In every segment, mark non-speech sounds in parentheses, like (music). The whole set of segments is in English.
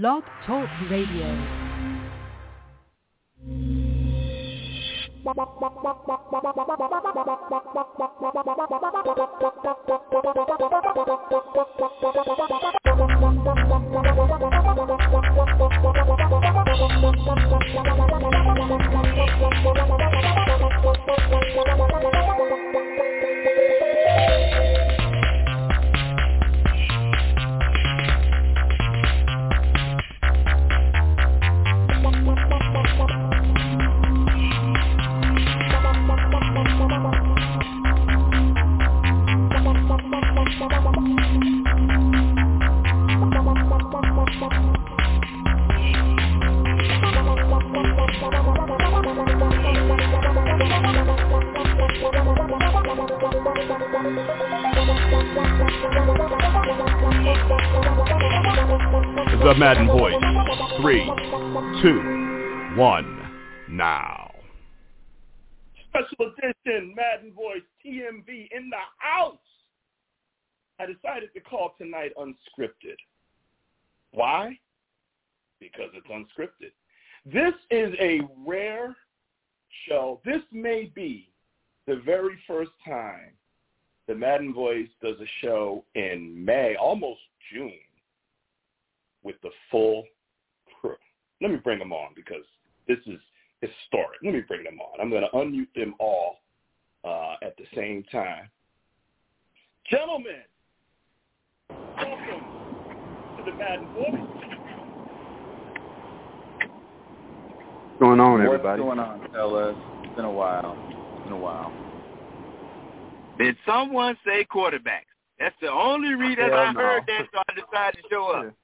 Blog Talk Radio. (laughs) The Madden Voice. Three, two, one, now. Special edition Madden Voice TMV in the house. I decided to call tonight unscripted. Why? Because it's unscripted. This is a rare show. This may be the very first time the Madden Voice does a show in May, almost June, with the full crew. Let me bring them on because this is historic. Let me bring them on. I'm going to unmute them all uh, at the same time. Gentlemen, welcome to the Madden Voice. What's going on, everybody? What's going on, fellas? It's been a while. It's been a while. Did someone say quarterbacks? That's the only reason Hell I no. heard that, so I decided to show up.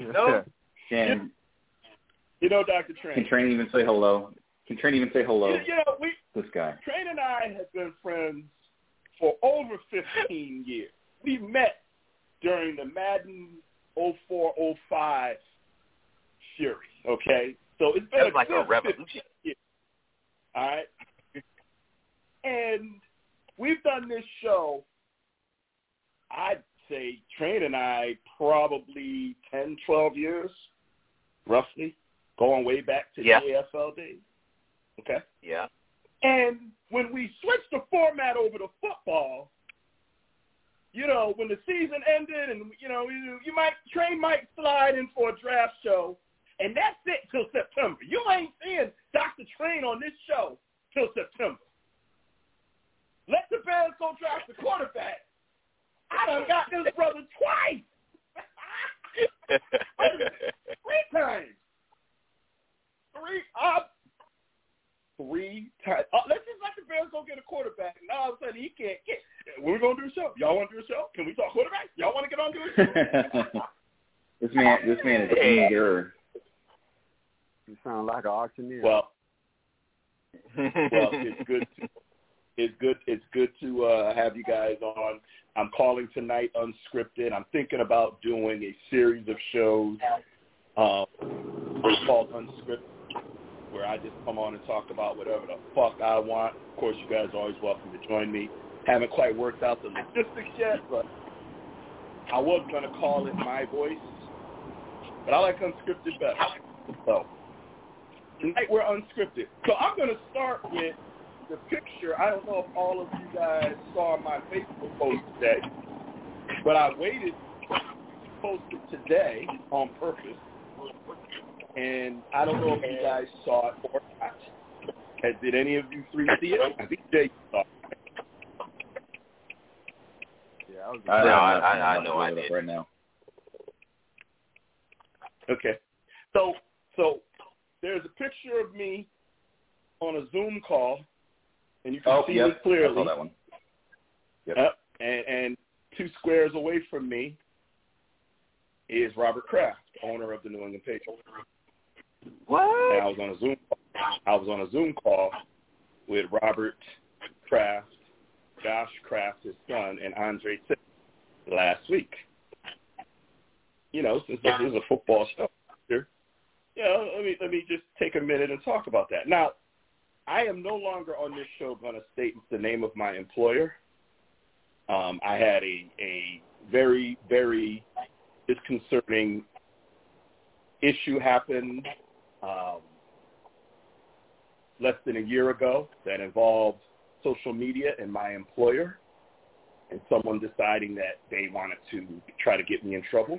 No? Can You know, Dr. Train. can Train even say hello? Can Train even say hello? You, you know, we, This guy. Train and I have been friends for over 15 years. We met during the Madden 04-05 Fury, okay? So it's been That's a like good a revolution. 15 years, all right? And we've done this show, I'd say, Train and I, probably 10, 12 years, roughly, going way back to Yeah. the AFL days, okay? Yeah. And when we switched the format over to football, you know, when the season ended and, you know, you, you might, Train might slide in for a draft show, and that's it till September. You ain't seeing Dr. Train on this show till September. Let the Bears go draft the quarterback. I done got this brother twice. (laughs) Three times. Three up. Three times. Uh, let's just let the Bears go get a quarterback. And all of a sudden he can't get. When we gonna do a show? Y'all want to do a show? Can we talk quarterback? Y'all want to get on to a show? (laughs) this man, this man is eager. You sound like an auctioneer. well, (laughs) well, it's good. To, it's good. It's good to uh, have you guys on. I'm calling tonight unscripted. I'm thinking about doing a series of shows um, called Unscripted, where I just come on and talk about whatever the fuck I want. Of course, you guys are always welcome to join me. Haven't quite worked out the logistics yet, but I was to call it My Voice, but I like unscripted better. So tonight we're unscripted. So I'm going to start with the picture. I don't know if all of you guys saw my Facebook post today, but I waited to post it today on purpose. And I don't know if you guys saw it or not. Uh, Did any of you three see it? I think Jay saw it. yeah, I was I, No, I'm I- I know I looking it up did. right now. Okay. So so there's a picture of me on a Zoom call, and you can Oh, see yep. me clearly. I saw that one. Yep. Yep. And, and two squares away from me is Robert Kraft, owner of the New England Patriots. And what? I was on a Zoom. I was on a Zoom call with Robert Kraft, Josh Kraft, his son, and Andre Tipp last week. You know, since this is a football show, here, you know, let me let me just take a minute and talk about that. Now, I am no longer on this show going to state the name of my employer. Um, I had a a very very disconcerting issue happen um, less than a year ago that involved social media and my employer and someone deciding that they wanted to try to get me in trouble.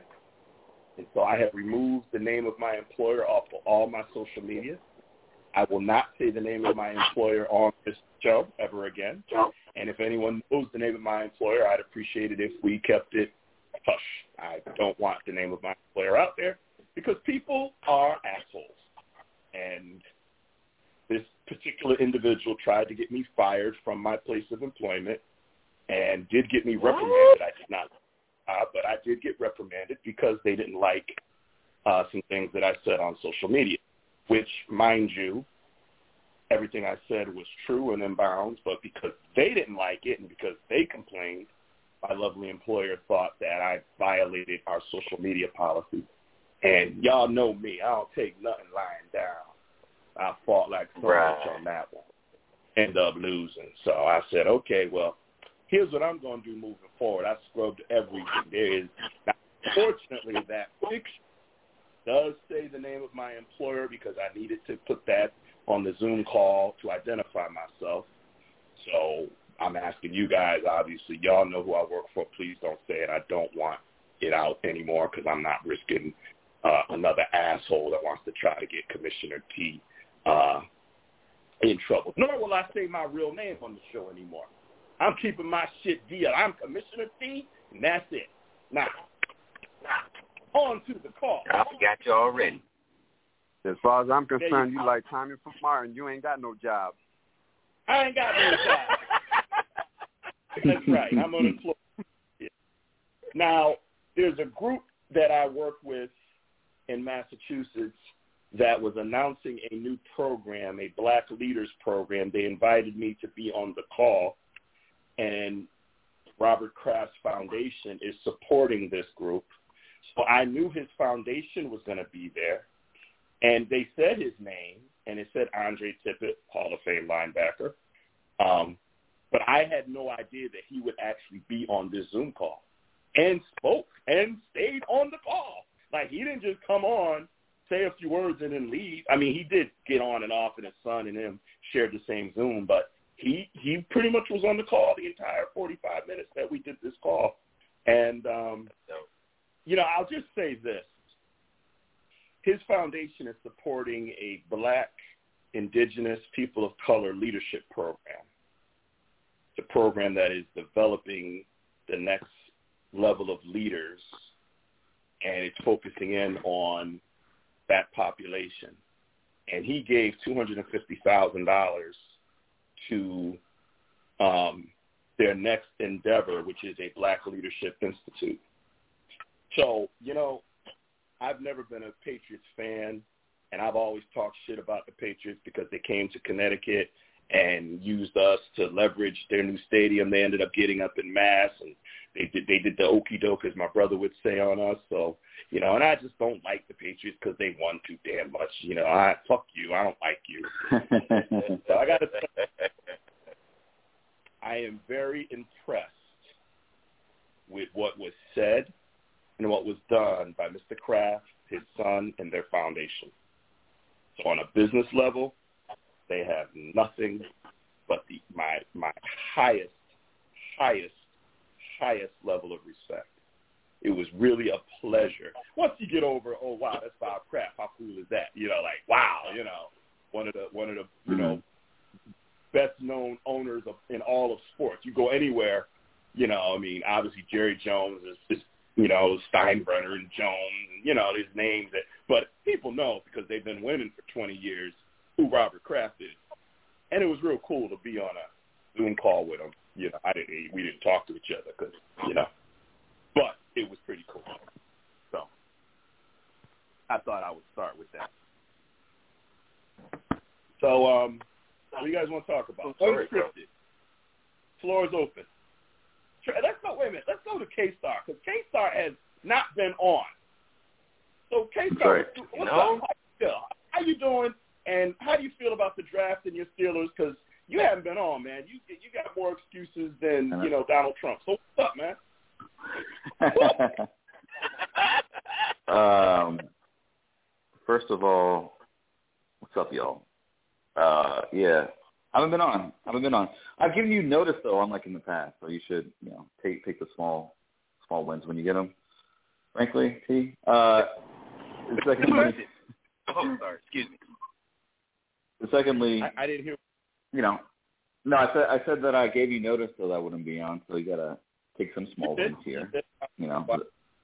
And so I have removed the name of my employer off of all my social media. I will not say the name of my employer on this show ever again. And if anyone knows the name of my employer, I'd appreciate it if we kept it hush. I don't want the name of my employer out there because people are assholes. And this particular individual tried to get me fired from my place of employment and did get me reprimanded. I did not, uh, but I did get reprimanded because they didn't like uh, some things that I said on social media, which, mind you, everything I said was true and in bounds, but because they didn't like it and because they complained, my lovely employer thought that I violated our social media policy. And y'all know me. I don't take nothing lying down. I fought like so Right. much on that one. End up losing. So I said, okay, well, here's what I'm going to do moving forward. I scrubbed everything. There is, fortunately, that picture does say the name of my employer because I needed to put that on the Zoom call to identify myself. So I'm asking you guys, obviously, y'all know who I work for. Please don't say it. I don't want it out anymore because I'm not risking uh, another asshole that wants to try to get Commissioner T uh, in trouble. Nor will I say my real name on the show anymore. I'm keeping my shit deal. I'm Commissioner T, and that's it. Now, on to the call. I forgot you already. As far as I'm There you concerned, you go. like Tommy from Martin. You ain't got no job. I ain't got no job. (laughs) That's right. I'm unemployed. Yeah. Now, there's a group that I work with in Massachusetts that was announcing a new program, a Black Leaders Program. They invited me to be on the call, and Robert Kraft's foundation is supporting this group. So I knew his foundation was going to be there, and they said his name, and it said Andre Tippett, Hall of Fame linebacker. Um, but I had no idea that he would actually be on this Zoom call and spoke and stayed on the call. Like he didn't just come on, say a few words and then leave. I mean, he did get on and off, and his son and him shared the same Zoom, but he he pretty much was on the call the entire 45 minutes that we did this call. And um, you know, I'll just say this: his foundation is supporting a Black, Indigenous, people of color leadership program. The program that is developing the next level of leaders, and it's focusing in on that population. And he gave two hundred and fifty thousand dollars to um, their next endeavor, which is a Black Leadership Institute. So, you know, I've never been a Patriots fan, and I've always talked shit about the Patriots because they came to Connecticut and used us to leverage their new stadium. They ended up getting up in mass, and they did they did the okey doke, as my brother would say on us. So, you know, and I just don't like the Patriots because they won too damn much. You know, I fuck you. I don't like you. (laughs) So I got to. Say I am very impressed with what was said and what was done by Mr. Kraft, his son, and their foundation. So on a business level, they have nothing but the my my highest, highest, highest level of respect. It was really a pleasure. Once you get over, oh wow, that's Bob Kraft. How cool is that? You know, like wow, you know, one of the one of the you know mm-hmm. best known owners of in all of sports. You go anywhere, you know, I mean, obviously Jerry Jones is, is you know, Steinbrenner and Jones, and, you know, these names that but people know because they've been winning for twenty years who Robert Kraft is. And it was real cool to be on a Zoom call with him. You know, I didn't we didn't talk to each other because, you know, but it was pretty cool. So I thought I would start with that. So, um, what do you guys want to talk about? Unscripted. Floor is open. Let's go. Wait a minute. Let's go to K Star because K Star has not been on. So K Star, right. what's No. up? How? How you doing? And how do you feel about the draft and your Steelers? Because you haven't been on, man. You you got more excuses than you know Donald Trump. So what's up, man? (laughs) (laughs) um, first of all, what's up, y'all? Uh, yeah, I haven't been on. I haven't been on. I've given you notice though, unlike in the past. So you should, you know, take take the small small wins when you get them. Frankly, T. Uh, secondly, (laughs) oh, sorry. Excuse me. Secondly, I, I didn't hear. you know, no, I said I said that I gave you notice so that I wouldn't be on. So you gotta take some small wins here. You know.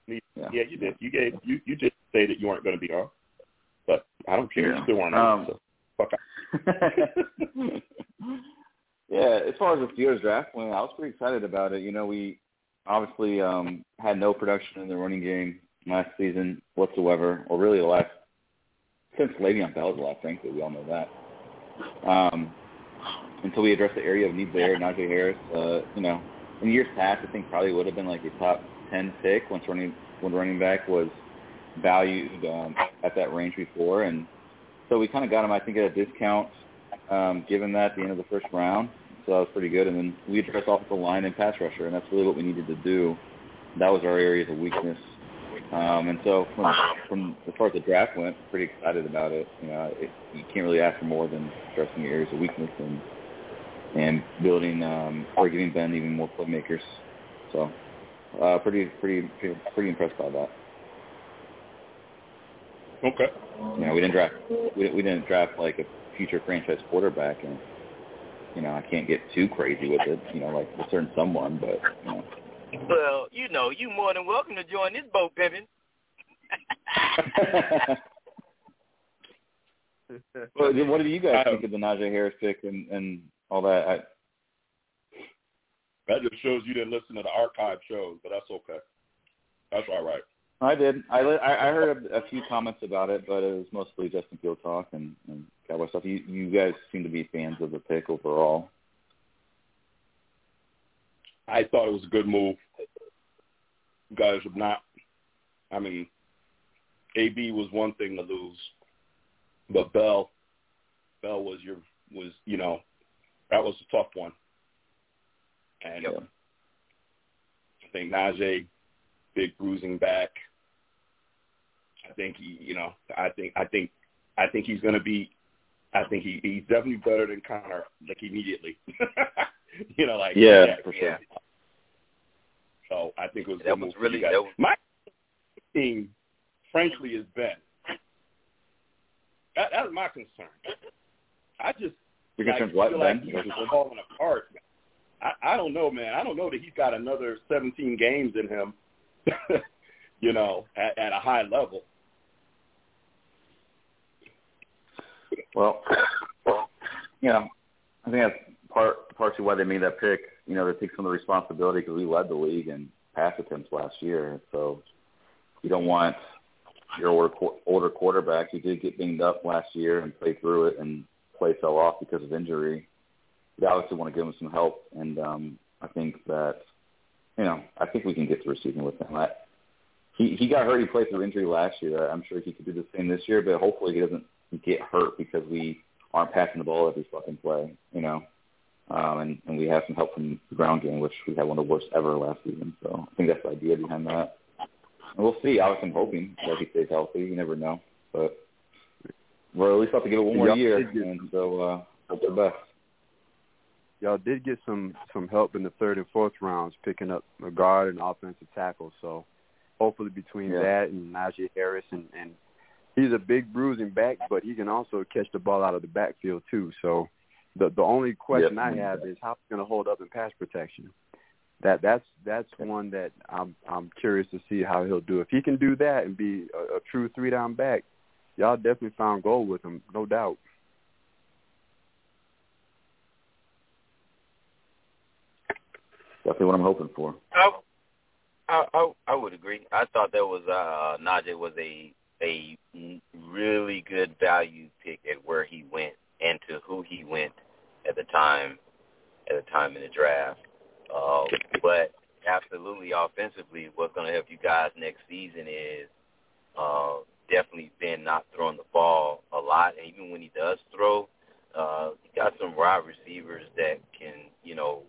Yeah, Yeah. you did. You gave you you just stated you weren't going to be on, but I don't care. Yeah. You still weren't on. Um, so fuck (laughs) yeah, as far as the Steelers draft went, I was pretty excited about it. You know, we obviously um had no production in the running game last season whatsoever, or really the last since Le'Veon Bell was last, frankly, we all know that. Um until we addressed the area of need there, Najee Harris, uh, you know, in years past I think probably would have been like a top ten pick once running when running back was valued um at that range before and so we kind of got him, I think, at a discount, um, given that at the end of the first round. So that was pretty good. And then we addressed offensive line and pass rusher, and that's really what we needed to do. That was our areas of weakness. Um, and so from, from as far as the draft went, pretty excited about it. You know, it, you can't really ask for more than addressing your areas of weakness and and building um, or giving Ben even more playmakers. So uh, pretty pretty pretty pretty impressed by that. Okay. You know, we didn't draft we, we didn't draft like a future franchise quarterback, and you know, I can't get too crazy with it. You know, like a certain someone, but you know. Well, you know, you more than welcome to join this boat pimping. (laughs) well, then what do you guys think of the Najee Harris pick and and all that? I, That just shows you didn't listen to the archive shows, but that's okay. That's all right. I did. I li- I I heard a, a few comments about it, but it was mostly Justin Field talk and, and Cowboy stuff. You you guys seem to be fans of the pick overall. I thought it was a good move. You guys have not. I mean, AB was one thing to lose, but Bell, Bell was your was you know that was a tough one, and Yep. I think Najee, big bruising back. I think he, you know, I think I think I think he's going to be. I think he, he's definitely better than Conner, like immediately. (laughs) you know, like Yeah, for sure. So I think it was a That was really- that was- my team, frankly, is Ben. That, that's my concern. I just Your like, what, feel Ben? like he's falling apart. I, I don't know, man. I don't know that he's got another 17 games in him. (laughs) you know, at, at a high level. Well, you know, I think that's part partially why they made that pick. You know, they take some of the responsibility because we led the league in pass attempts last year. So you don't want your older, older quarterback who did get banged up last year and play through it and play fell off because of injury. You obviously want to give him some help, and um, I think that you know I think we can get through season with him. I, he he got hurt. He played through injury last year. I'm sure he could do the same this year, but hopefully he doesn't get hurt because we aren't passing the ball every fucking play, you know. Um, and, and we have some help from the ground game, which we had one of the worst ever last season. So I think that's the idea behind that. And we'll see. Obviously, I'm hoping that he stays healthy. You never know, but we're at least have to give it one more Y'all year, get- and so uh, hope for the best. Y'all did get some some help in the third and fourth rounds, picking up a guard and offensive tackle. So hopefully between Yeah. that and Najee Harris and and he's a big bruising back, but he can also catch the ball out of the backfield too. So the the only question Yep. I have is how he's going to hold up in pass protection. That that's that's one that I'm I'm curious to see how he'll do. If he can do that and be a, a true three down back, y'all definitely found gold with him, no doubt. Definitely what I'm hoping for. I, I, I, I would agree. I thought that was uh, Najee was a a really good value pick at where he went and to who he went at the time at the time in the draft. Uh, but absolutely, offensively, what's going to help you guys next season is uh, definitely Ben not throwing the ball a lot. And even when he does throw, uh, you got some wide receivers that can, you know,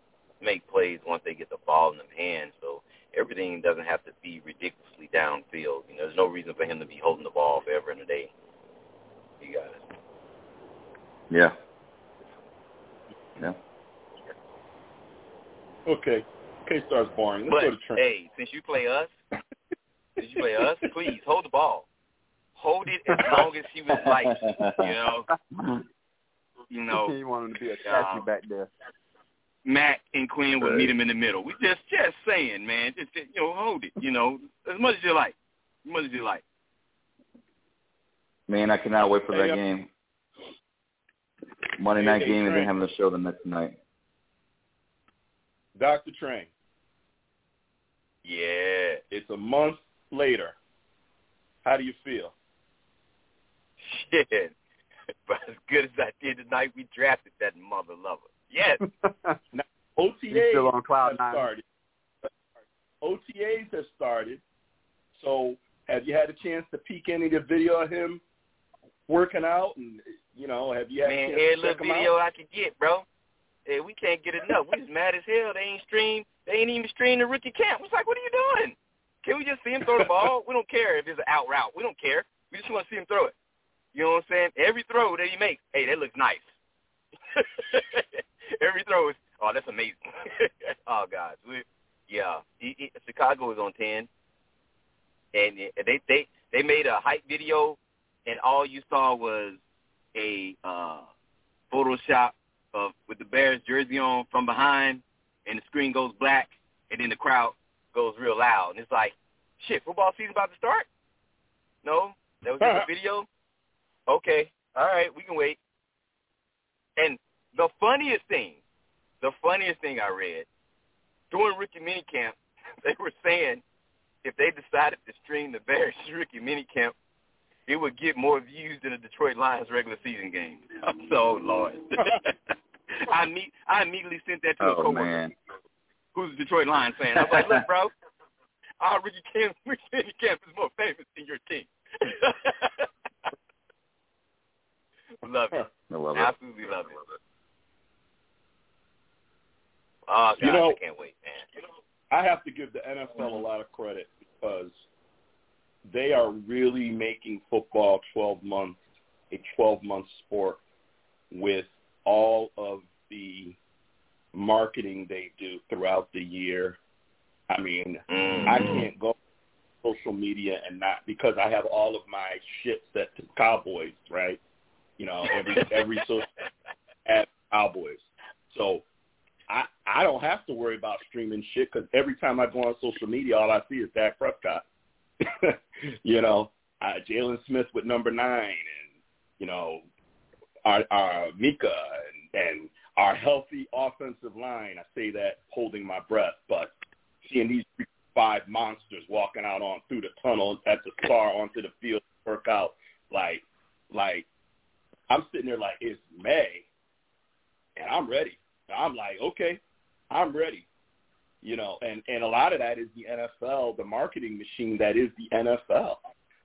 make plays once they get the ball in their hands. So everything doesn't have to be ridiculously downfield. You know, there's no reason for him to be holding the ball forever and a day. You got it. Yeah. Yeah. Okay. K Star's boring. Let's but go to Trent. hey, since you play us, since you play us, please hold the ball. Hold it as long as he was like, you know, (laughs) you know, you want him to be a statue um, back there. Mack and Quinn would Right. meet him in the middle. We just just saying, man, just, just you know, hold it, you know, as much as you like, as much as you like. Man, I cannot wait for Hey, that uh, game. Monday hey, night hey, game and then having the show the next night. Dr. Train. Yeah, It's a month later. How do you feel? shit. (laughs) But as good as I did tonight, we drafted that mother lover. Yes. (laughs) OTAs still on cloud have nine. started. OTAs have started. So have you had a chance to peek any of the video of him working out? And you know, have you had Man, a chance every to check little him video out? I could get, bro. Hey, we can't get enough. We just mad as hell. They ain't stream. They ain't even stream the rookie camp. It's like, what are you doing? Can we just see him throw the ball? We don't care if it's an out route. We don't care. We just want to see him throw it. You know what I'm saying? Every throw that he makes, hey, that looks nice. (laughs) Every throw is, oh, that's amazing. (laughs) oh, God. We, yeah, he, he, Chicago is on 10. And they they they made a hype video, and all you saw was a uh, Photoshop of with the Bears jersey on from behind, and the screen goes black, and then the crowd goes real loud, and it's like, shit, football season about to start? No, that was just a (laughs) video. Okay, all right, we can wait. And the funniest thing, the funniest thing I read during rookie minicamp, (laughs) they were saying if they decided to stream the Bears (laughs) rookie minicamp, it would get more views than the Detroit Lions regular season game. (laughs) I'm So Lord, I meet I immediately sent that to a Oh coworker man. who's a Detroit Lions fan. I was like, look, bro, our rookie camp rookie minicamp is more famous than your team. love it. I love it. Absolutely love it. Oh God, You know- I can't wait, man. I have to give the NFL a lot of credit because they are really making football 12 months a 12 month sport with all of the marketing they do throughout the year. I mean, Mm. I can't go social media and not because I have all of my shit set to Cowboys, right? You know, every every (laughs) social at Cowboys. So I I don't have to worry about streaming shit because every time I go on social media, all I see is Dak Prescott. (laughs) you know, uh, Jaylon Smith with number nine, and you know, our, our Micah and, and our healthy offensive line. I say that holding my breath, but seeing these five monsters walking out on through the tunnel at the star onto the field to work out, like like I'm sitting there like it's May, and I'm ready. I'm like, okay, I'm ready. You know, and and a lot of that is the NFL, the marketing machine that is the NFL.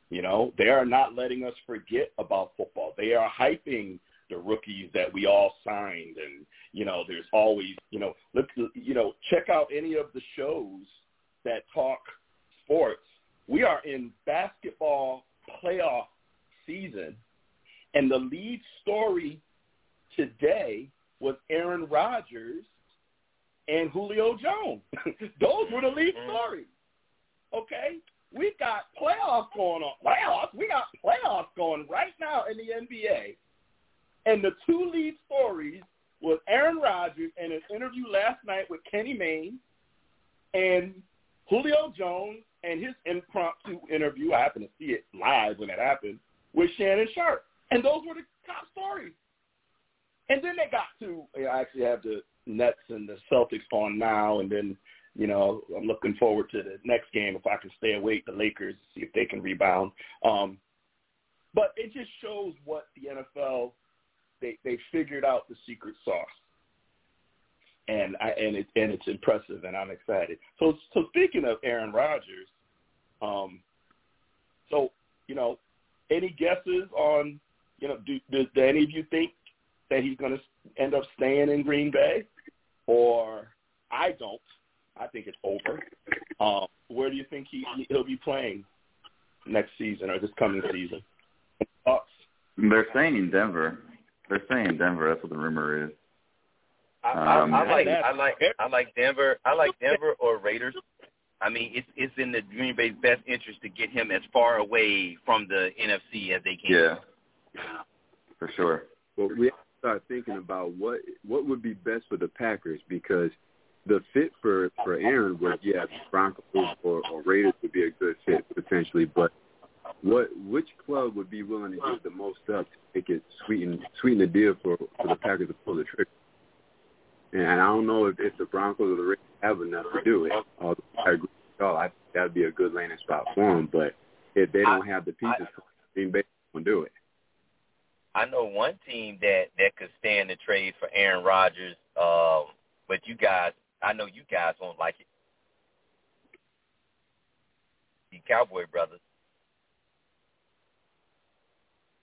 You know, they are not letting us forget about football. They are hyping the rookies that we all signed, and you know, there's always, you know, look, you know, check out any of the shows that talk sports. We are in basketball playoff season, and the lead story today was Aaron Rodgers and Julio Jones. (laughs) Those were the lead mm. stories. Okay? We got playoffs going on. Playoffs? We got playoffs going right now in the NBA. And the two lead stories was Aaron Rodgers and an interview last night with Kenny Mayne and Julio Jones and his impromptu interview. I happened to see it live when it happened with Shannon Sharpe. And those were the top stories. And then they got to, you know, I actually have the Nets and the Celtics on now, and then, you know, I'm looking forward to the next game if I can stay awake, the Lakers, see if they can rebound. Um, but it just shows what the NFL, they, they figured out the secret sauce. And I and it and it's impressive, and I'm excited. So so speaking of Aaron Rodgers, um, so you know, any guesses on you know do, do, do any of you think that he's going to end up staying in Green Bay, or I don't. I think it's over. Um, where do you think he he'll be playing next season or this coming season? Thoughts? They're staying in Denver. They're saying Denver. That's what the rumor is. I, I, Um, I like I like I like Denver. I like Denver or Raiders. I mean, it's it's in the Green Bay's best interest to get him as far away from the NFC as they can. Yeah, for sure. But we have to start thinking about what what would be best for the Packers because the fit for for Aaron would yeah Broncos or, or Raiders would be a good fit potentially, but what which club would be willing to give the most up to make it sweeten sweeten the deal for for the Packers to pull the trigger? And I don't know if, if the Broncos or the Raiders have enough to do it. Although I agree with y'all, I that'd be a good landing spot for them. But if they don't have the pieces, Green Bay won't do it. I know one team that that could stand the trade for Aaron Rodgers, um, but you guys, I know you guys won't like it. The Cowboy brothers.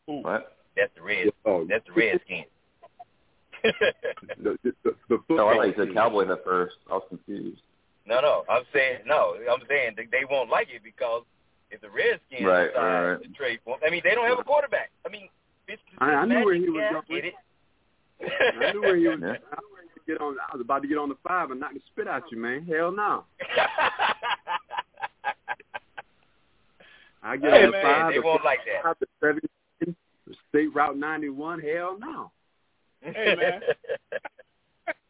What? That's the Red. Oh, That's the Redskins. (laughs) the, the, the, the No, I football thought you said team. Cowboys at first. I was confused. no, no, I'm saying no. I'm saying they, they won't like it because if the Redskins Right, decide right, right. to trade for, him, I mean, they don't have a quarterback. I mean, Fitz- I- I knew where he was yeah, going. Get it? I knew where he was. Yeah. I was get on. I was about to get on the five and knock the spit out you, man. Hell no. I get Hey, on the man, five. they won't like that. five, the seven, State Route 91. Hell no. Hey, man.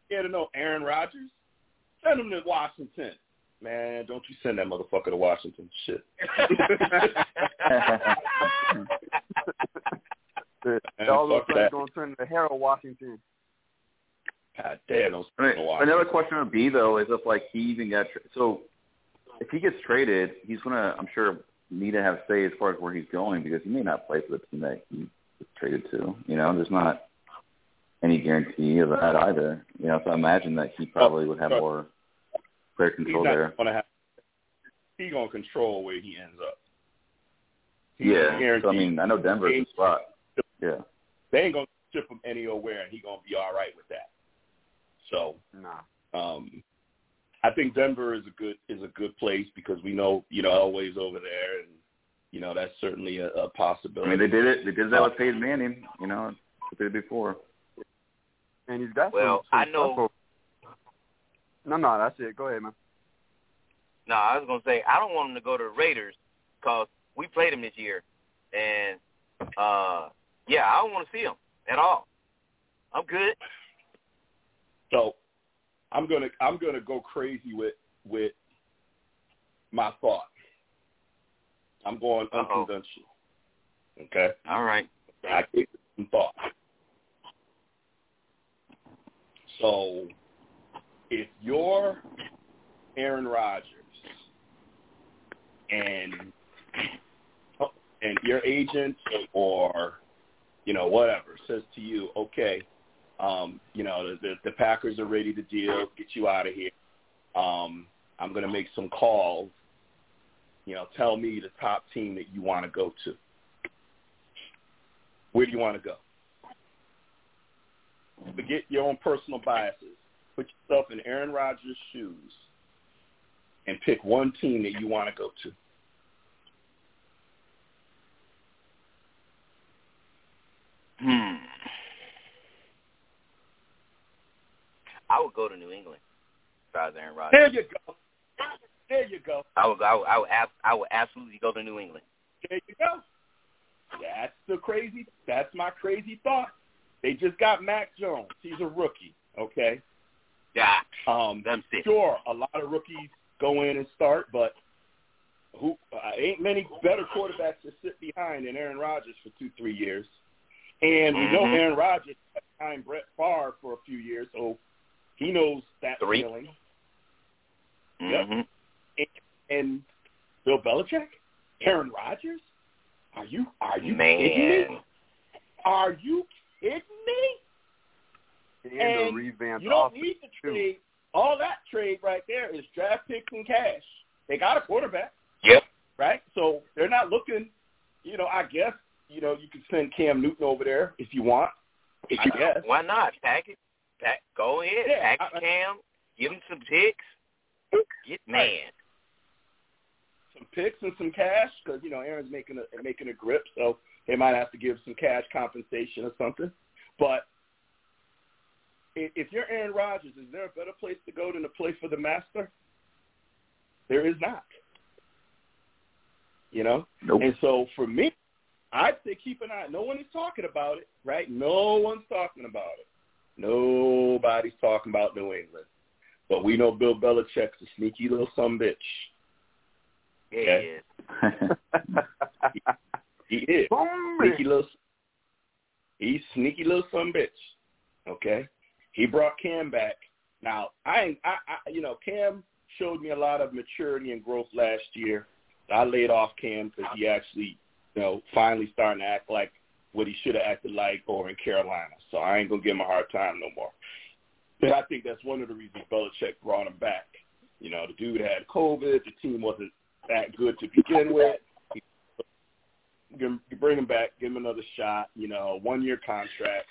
Care to know Aaron Rodgers? Send him to Washington. Man, don't you send that motherfucker to Washington. Shit. (laughs) (laughs) All those fuck things going to turn into Harold Washington. God damn, don't I mean, him to Washington. another question would be though is if like he even got tra- so if he gets traded, he's gonna I'm sure need to have say as far as where he's going because he may not play for the team that he was traded to. You know, there's not any guarantee of that either. You know, so I imagine that he probably would have more player He's control not there. gonna have. He gonna control where he ends up. He's Yeah. So. I mean, I know Denver's the spot. Yeah. they ain't gonna ship him anywhere, and he gonna be all right with that. So, Nah. um, I think Denver is a good is a good place because we know you know Elway's over there, and you know that's certainly a, a I possibility. I mean, they did it. They did that with Peyton Manning. You know, what they did before. And he's got Well, some, I know- stuff No, no, that's it. Go ahead, man. No, I was gonna say I don't want him to go to the Raiders because we played him this year, and uh, yeah, I don't want to see him at all. I'm good. So I'm gonna I'm gonna go crazy with with my thought. I'm going Uh-oh. unconventional. Okay, All right. I gave it some thought. So if you're Aaron Rodgers and and your agent or you know whatever says to you, okay, um, you know the, the, Packers are ready to deal, get you out of here. Um, I'm going to make some calls. You know, tell me the top team that you want to go to. Where do you want to go? Forget your own personal biases. Put yourself in Aaron Rodgers' shoes and pick one team that you want to go to. Hmm. I would go to New England. As Aaron Rodgers. There you go. There you go. I would, I would, I would, ab- I would absolutely go to New England. There you go. That's the crazy. That's my crazy thought. They just got Mac Jones. He's a rookie. Okay. Yeah, Um, them sure, a lot of rookies go in and start, but who uh, ain't many better quarterbacks to sit behind than Aaron Rodgers for two, three years. And we know Mhm. Aaron Rodgers had behind Brett Favre for a few years, so he knows that Three. feeling. Yep. hmm And Bill Belichick, Aaron Rodgers, are you are you kidding me? Man, Are you kidding me? And, And the revamped You don't need to trade. All that trade right there is draft picks and cash. They got a quarterback, yep. right? So they're not looking. You know, I guess you know you could send Cam Newton over there if you want. If you I guess. Why not? Pack it. Pack, go ahead. Yeah, Pack I- Cam. Give him some picks. Get man. Some picks and some cash because you know Aaron's making a making a grip, so they might have to give some cash compensation or something. But if you're Aaron Rodgers, is there a better place to go than to play for the master? There is not. You know? Nope. And so for me, I'd say keep an eye. No one is talking about it, right? No one's talking about it. Nobody's talking about New England. But we know Bill Belichick's a sneaky little some bitch. Yeah, (laughs) he, he is. Sneaky little he's sneaky little son bitch. Okay? He brought Cam back. Now, I, I, I, you know, Cam showed me a lot of maturity and growth last year. I laid off Cam because he actually, you know, finally starting to act like what he should have acted like over in Carolina. So I ain't gonna give him a hard time no more. But I think that's one of the reasons Belichick brought him back. You know, the dude had COVID. The team wasn't that good to begin with. You bring him back, give him another shot. You know, one year contract,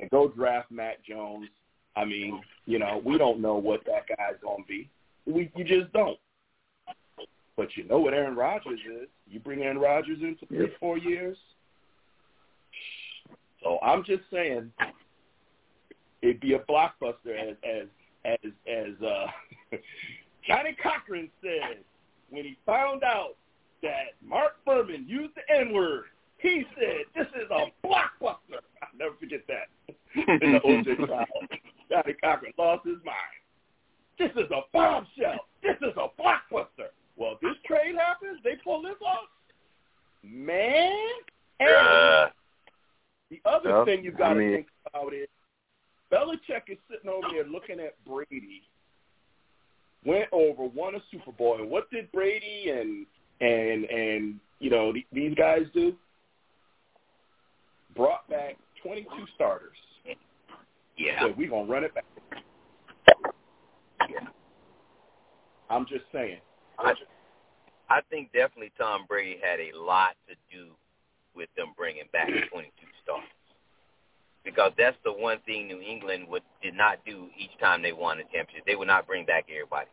and go draft Mac Jones. I mean, you know, we don't know what that guy's gonna be. We you just don't. But you know what Aaron Rodgers is. You bring Aaron Rodgers in for three, four years. So I'm just saying, it'd be a blockbuster, as as as as uh, (laughs) Johnnie Cochran said when he found out that Mark Fuhrman used the N word. He said, "This is a blockbuster." (laughs) I'll never forget that (laughs) in the OJ trial. Johnnie Cochran lost his mind. This is a bombshell. This is a blockbuster. Well, if this trade happens, they pull this off. Man, and the other Yep. thing you got I to mean- think about is Belichick is sitting over there looking at Brady. Went over, won a Super Bowl, and what did Brady and and and you know th- these guys do? Brought back 22 starters. yeah. Said we're gonna run it back. Yeah. I'm just saying. I, I think definitely Tom Brady had a lot to do with them bringing back 22 stars. Because that's the one thing New England would did not do each time they won a championship. They would not bring back everybody.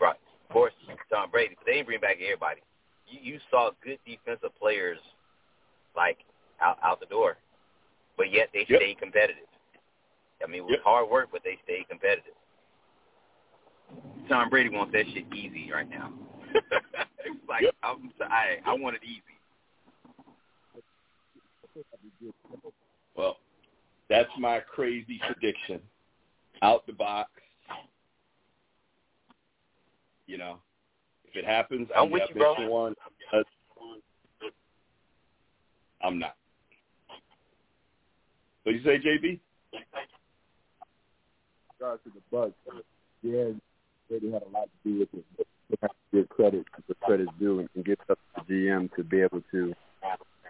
Right. Of course, Tom Brady, but they didn't bring back everybody. You, you saw good defensive players like out out the door, but yet they Yep. stayed competitive. I mean, it was Yep. hard work, but they stayed competitive. Tom Brady wants that shit easy right now. it's (laughs) (laughs) like Yep. I'm, I I want it easy. Well, that's my crazy prediction. Out the box. You know, if it happens, I'm I'm with the you, bro. one. I'm not. What do you say, JB? regards to the Bucks, yeah, Brady had a lot to do with it. But they have to give credit to credit's due and, give up to the GM to be able to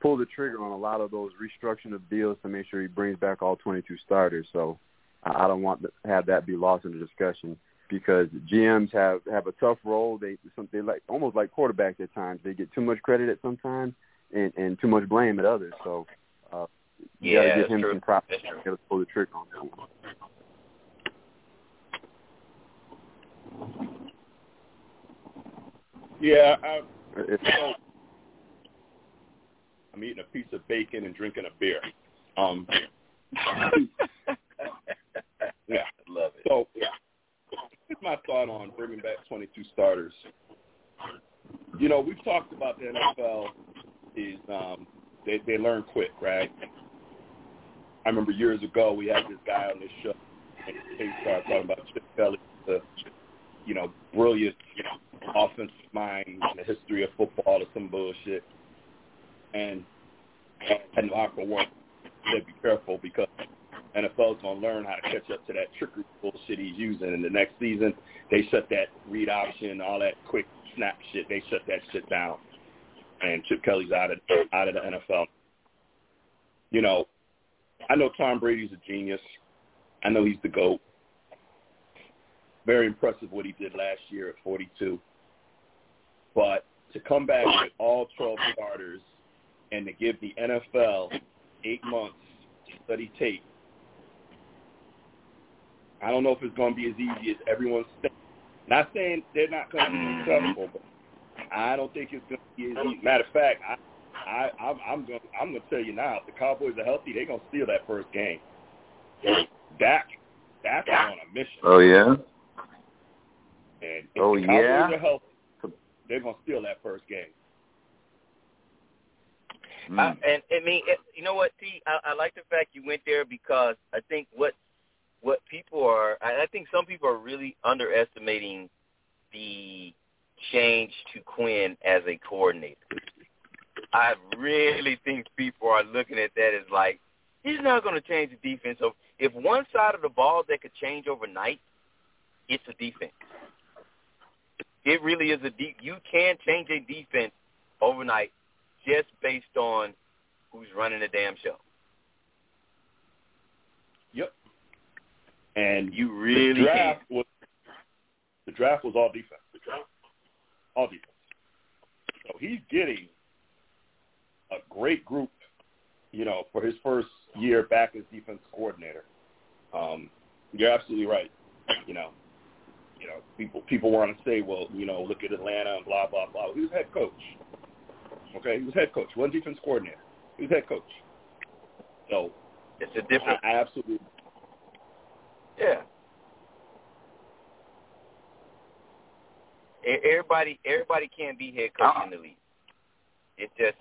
pull the trigger on a lot of those restructuring of deals to make sure he brings back all 22 starters. So I don't want to have that be lost in the discussion because GMs have have a tough role. They some they like almost like quarterbacks at times. They get too much credit at some times and and too much blame at others. So uh, you Yeah, got to give him true. some props That's true. to be able to pull the trigger on that one. Yeah, I, It- so, I'm eating a piece of bacon and drinking a beer. Um, (laughs) yeah. Love it. So, yeah, here's my thought on bringing back 22 starters. You know, we've talked about the NFL is um, they they learn quick, right? I remember years ago we had this guy on this show, and he started talking about Chip Kelly, the you know brilliant offensive mind in the history of football or some bullshit, and and Locker one said be careful because NFL's gonna learn how to catch up to that trickery bullshit he's using. And the next season, they shut that read option, all that quick snap shit. They shut that shit down, and Chip Kelly's out of out of the NFL. You know, I know Tom Brady's a genius. I know he's the goat. Very impressive what he did last year at 42. But to come back with all 12 starters and to give the NFL eight months to study tape I don't know if it's going to be as easy as everyone's thinking. Not saying they're not going to be successful, but I don't think it's going to be as easy. Matter of fact, I, I, I'm, I'm going. I'm going to tell you now. If the Cowboys are healthy, they're going to steal that first game. Dak, Dak is on a mission. Oh yeah. And if Oh, the Cowboys yeah? are healthy, they're going to steal that first game. Mm. I, and I mean, it, you know what, T? I, I like the fact you went there because I think what what people are, I, I think some people are really underestimating the change to Quinn as a coordinator. I really think people are looking at that as like he's not going to change the defense. So if one side of the ball that could change overnight, it's a defense. It really is a deep. You can change a defense overnight just based on who's running the damn show. Yep. And You really the draft was the draft was all defense. The draft, all defense. So he's getting a great group, you know, for his first year back as defense coordinator. Um, you're absolutely right. You know, you know, people people want to say, well, you know, look at Atlanta and blah blah blah. He was head coach. Okay, he was head coach. One defense coordinator. He was head coach. So It's a different. I, I absolutely Yeah. Everybody, everybody can't be head coach in the league. It just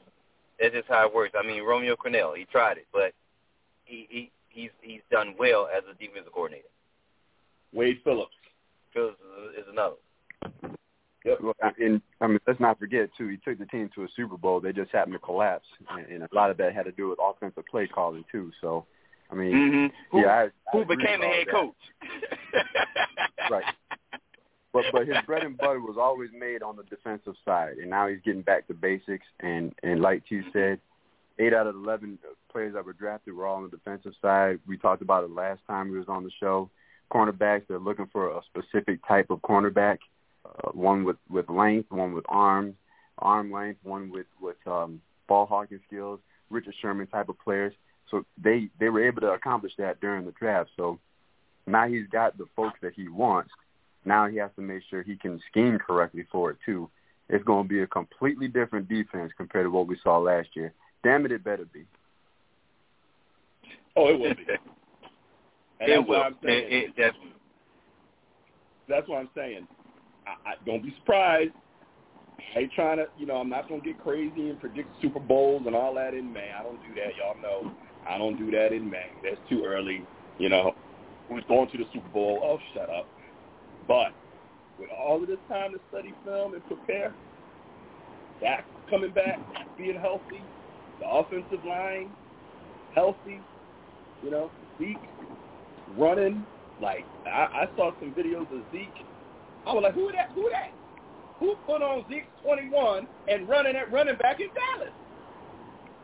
that's just how it works. I mean, Romeo Crennel, he tried it, but he he he's he's done well as a defensive coordinator. Wade Phillips. Phillips is another. Yep. Well, and I mean, let's not forget too. He took the team to a Super Bowl. They just happened to collapse, and, and a lot of that had to do with offensive play calling too. So, I mean, Mm-hmm. Who, yeah, I, I who agree became the head coach? (laughs) Right. But but his bread and butter was always made on the defensive side, and now he's getting back to basics. And and like you said, eight out of eleven players that were drafted were all on the defensive side. We talked about it last time we was on the show. Cornerbacks, they're looking for a specific type of cornerback, uh, one with with length, one with arms, arm length, one with with um, ball hawking skills, Richard Sherman type of players. So they they were able to accomplish that during the draft. So now he's got the folks that he wants. Now he has to make sure he can scheme correctly for it too. It's going to be a completely different defense compared to what we saw last year. Damn it, it better be. Oh, it will be. (laughs) And it that's will. what I'm saying. It, it definitely. That's what I'm saying. I, I don't be surprised. I ain't trying to, you know, I'm not gonna get crazy and predict Super Bowls and all that in May. I don't do that. Y'all know I don't do that in May. That's too early. You know, who's going to the Super Bowl? Oh, shut up. But with all of this time to study film and prepare, Dak coming back, being healthy, the offensive line healthy, you know, Zeke running. Like I, I saw some videos of Zeke. I was like, who that? Who that? Who put on Zeke's 21 and running at running back in Dallas?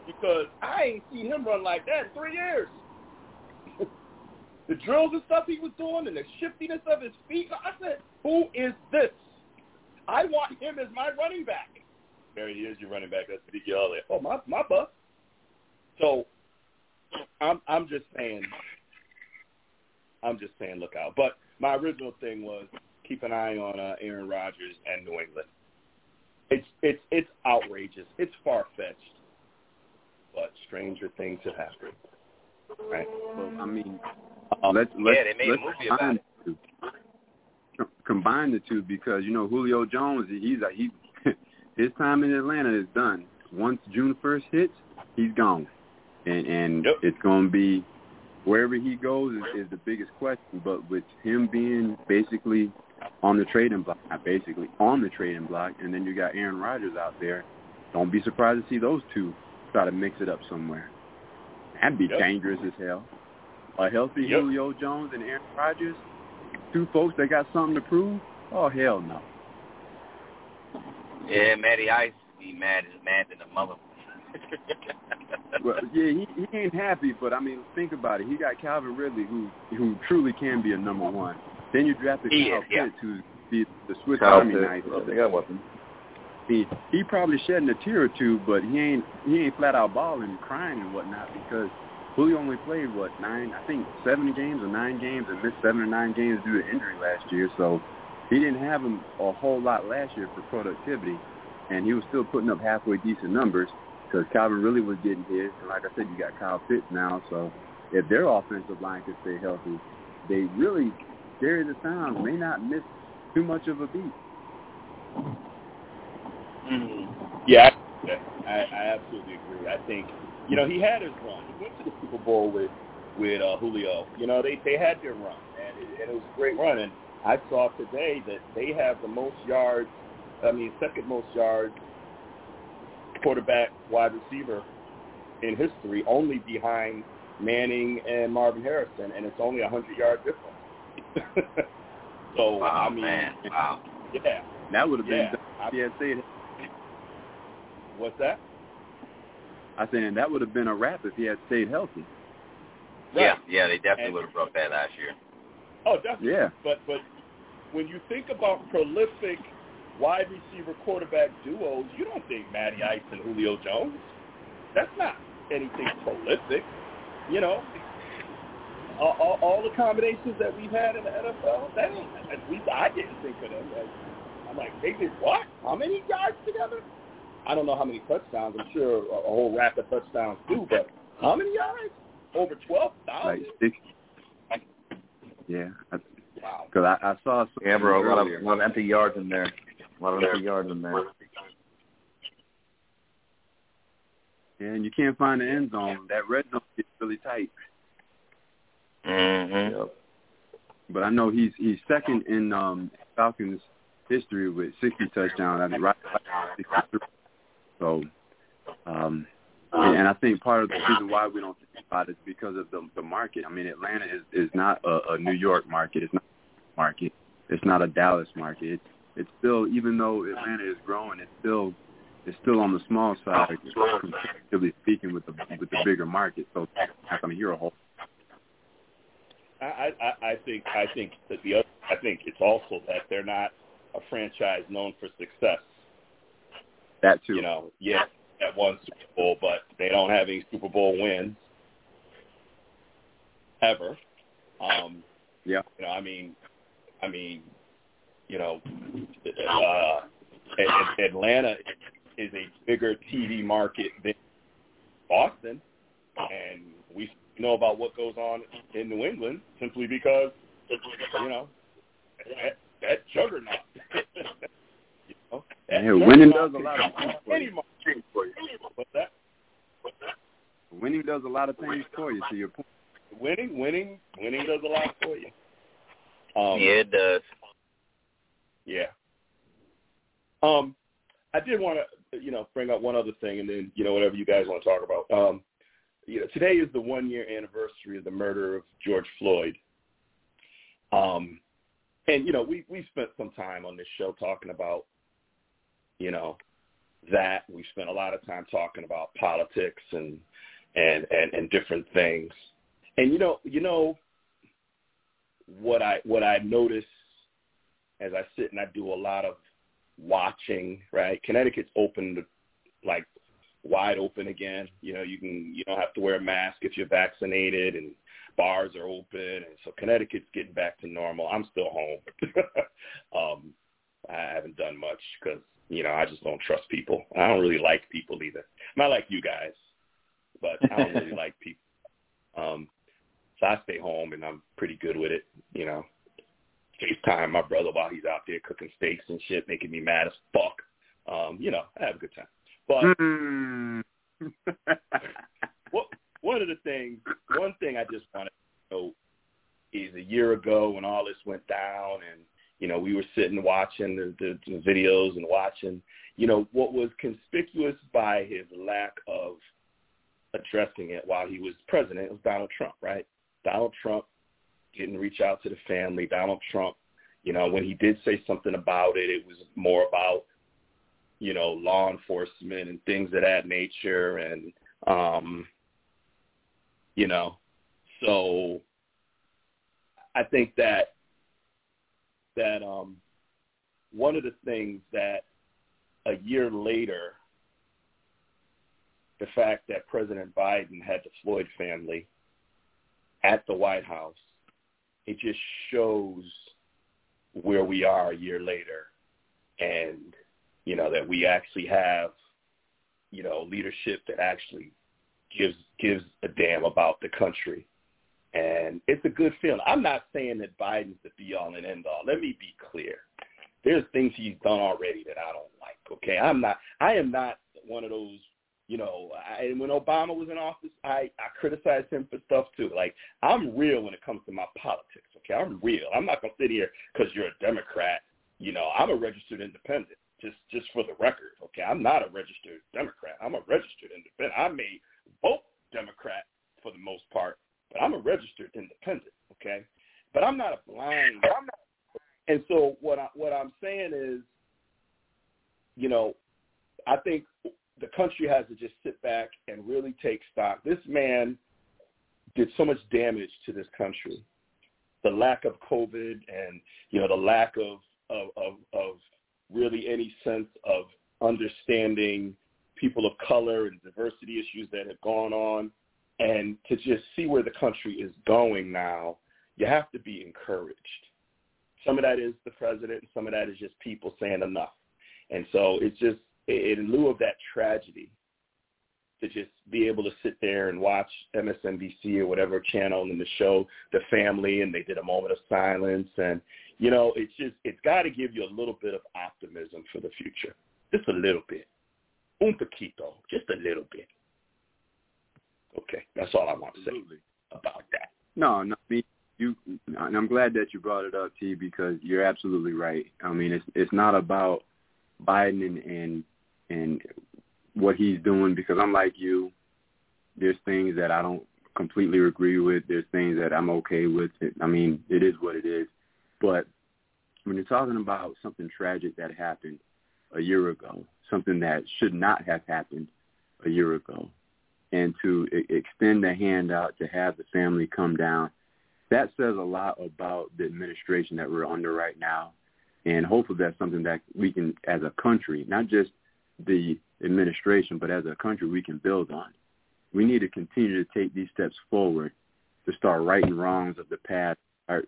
Because I ain't seen him run like that in three years. (laughs) the drills and stuff he was doing and the shiftiness of his feet. I said, who is this? I want him as my running back. There he is, your running back. That's Zeke Elliott. Oh, my my butt. So I'm I'm just saying I'm just saying look out. But my original thing was keep an eye on uh, Aaron Rodgers and New England. It's it's it's outrageous. It's far fetched. But stranger things have happened. Right? Well, I mean, Um, let's let's yeah, they made let's movie about combine it. the two. Combine the two because you know Julio Jones, he's a, he (laughs) his time in Atlanta is done. Once June first hits, he's gone, and and Yep. it's going to be wherever he goes is, is the biggest question. But with him being basically on the trading block, not basically on the trading block, and then you got Aaron Rodgers out there, don't be surprised to see those two try to mix it up somewhere. That'd be Yep. dangerous as hell. A healthy Yep. Julio Jones and Aaron Rodgers, two folks that got something to prove. Oh hell no. Yeah, Matty Ice be mad as mad than a mother. (laughs) Well, yeah, he, he ain't happy, but I mean, think about it. He got Calvin Ridley, who who truly can be a number one. Then you drafted He Kyle is, yeah. Pitts, who's the, the Swiss Kyle Army Pitts, knife. well, they got weapons. He he probably shedding a tear or two, but he ain't he ain't flat out balling and crying and whatnot because Julio only played what nine, I think seven games or nine games, and missed seven or nine games due to injury last year. So he didn't have him a whole lot last year for productivity, and he was still putting up halfway decent numbers. Because Calvin really was getting hit. And like I said, you got Kyle Pitts now, so if their offensive line can stay healthy, they really, Darius Towns may not miss too much of a beat. Mm-hmm. Yeah, I, I absolutely agree. I think you know he had his run. He went to the Super Bowl with with uh, Julio. You know they they had their run, and it, and it was a great run. And I saw today that they have the most yards. I mean, second most yards quarterback wide receiver in history, only behind Manning and Marvin Harrison, and it's only a hundred yard difference. (laughs) so wow, I mean, man. wow, yeah, that would have been yeah. been yeah. Say What's that? I saying that would have been a wrap if he had stayed healthy. Right. Yeah, yeah, they definitely And- would have broke that last year. Oh, definitely. Yeah. But but when you think about prolific wide receiver quarterback duos, you don't think Matty Ice and Julio Jones. That's not anything prolific. You know, all, all, all the combinations that we've had in the NFL, that ain't, at least I didn't think of them. As, I'm like, they did what? How many yards together? I don't know how many touchdowns. I'm sure a, a whole rack of touchdowns too, but how many yards? Over twelve Like Yeah, Wow. because I, I saw some Yeah, bro. A lot of, a lot of empty yards in there. A lot of empty yards in there. And you can't find the end zone. That red zone gets really tight. Mm-hmm. Yep. But I know he's he's second in um Falcons history with 60 touchdowns. I mean, right, right So, um, and, and I think part of the reason why we don't think about it is because of the the market. I mean, Atlanta is is not a, a New York market. It's not a market. It's not a Dallas market. It's it's still even though Atlanta is growing, it's still it's still on the small side, comparatively speaking, with the with the bigger market. So it's not going to hear a whole. I, I, I think I think that the other, I think it's also that they're not a franchise known for success. That too. You know, yes, at one Super Bowl, but they don't have any Super Bowl wins ever. Um, Yeah. You know, I mean, I mean, you know, uh, A- A- Atlanta is a bigger TV market than Boston, and we know about what goes on in New England simply because you know that, that juggernaut. (laughs) you know, that Yeah, winning does a lot of things for you. market for you. What's that? Winning does a lot of things for you. To your point. Winning, winning, winning does a lot for you. Um, yeah, it does. Yeah. Um, I did want to, you know, bring up one other thing, and then you know whatever you guys want to talk about. Um, you know, today is the one year anniversary of the murder of George Floyd. Um, and you know, we we spent some time on this show talking about, you know, that we spent a lot of time talking about politics and and and, and different things. And you know, you know, what I what I notice as I sit and I do a lot of watching, right? Connecticut's open to, like wide open again. You know, you can you don't have to wear a mask if you're vaccinated and bars are open and so Connecticut's getting back to normal. I'm still home. (laughs) um I haven't done much cuz you know, I just don't trust people. I don't really like people either. Not like you guys, but I don't really (laughs) like people. Um so I stay home and I'm pretty good with it, you know. FaceTime my brother while he's out there cooking steaks and shit, making me mad as fuck. Um, you know, I have a good time. But Mm. what, one of the things, one thing I just wanted to know is a year ago when all this went down and, you know, we were sitting watching the, the, the videos and watching, you know, what was conspicuous by his lack of addressing it while he was president was Donald Trump, right? Donald Trump didn't reach out to the family. Donald Trump, you know, when he did say something about it, it was more about, you know, law enforcement and things of that nature. And, um, you know, so I think that, that, um, one of the things that a year later, the fact that President Biden had the Floyd family at the White House, it just shows where we are a year later and, you know, that we actually have you know, leadership that actually gives gives a damn about the country. And it's a good feeling. I'm not saying that Biden's the be all and end all. Let me be clear. There's things he's done already that I don't like. Okay, I'm not. I am not one of those. You know, I, when Obama was in office, I I criticized him for stuff too. Like I'm real when it comes to my politics. Okay, I'm real. I'm not gonna sit here because you're a Democrat. You know, I'm a registered independent. Just just for the record. Okay, I'm not a registered Democrat. I'm a registered independent. I may vote Democrat for the most part, but I'm a registered independent. Okay, but I'm not a blind. I'm not and so what I what I'm saying is, you know, I think the country has to just sit back and really take stock. This man did so much damage to this country. The lack of COVID and you know the lack of of of, of really any sense of understanding people of color and diversity issues that have gone on, and to just see where the country is going now, you have to be encouraged some of that is the president, and some of that is just people saying enough. And so it's just in lieu of that tragedy, to just be able to sit there and watch MSNBC or whatever channel and the show the family, and they did a moment of silence, and you know, it's just it's got to give you a little bit of optimism for the future, just a little bit, un poquito, just a little bit. Okay, that's all I want to say about that. No, no, me you and I'm glad that you brought it up, T, because you're absolutely right. I mean, it's it's not about Biden and and, and what he's doing because I'm like you. There's things that I don't completely agree with. There's things that I'm okay with. I mean, it is what it is. But when you're talking about something tragic that happened a year ago, something that should not have happened a year ago, and to extend the hand out to have the family come down that says a lot about the administration that we're under right now. And hopefully that's something that we can, as a country, not just the administration, but as a country, we can build on. We need to continue to take these steps forward to start righting wrongs of the past, start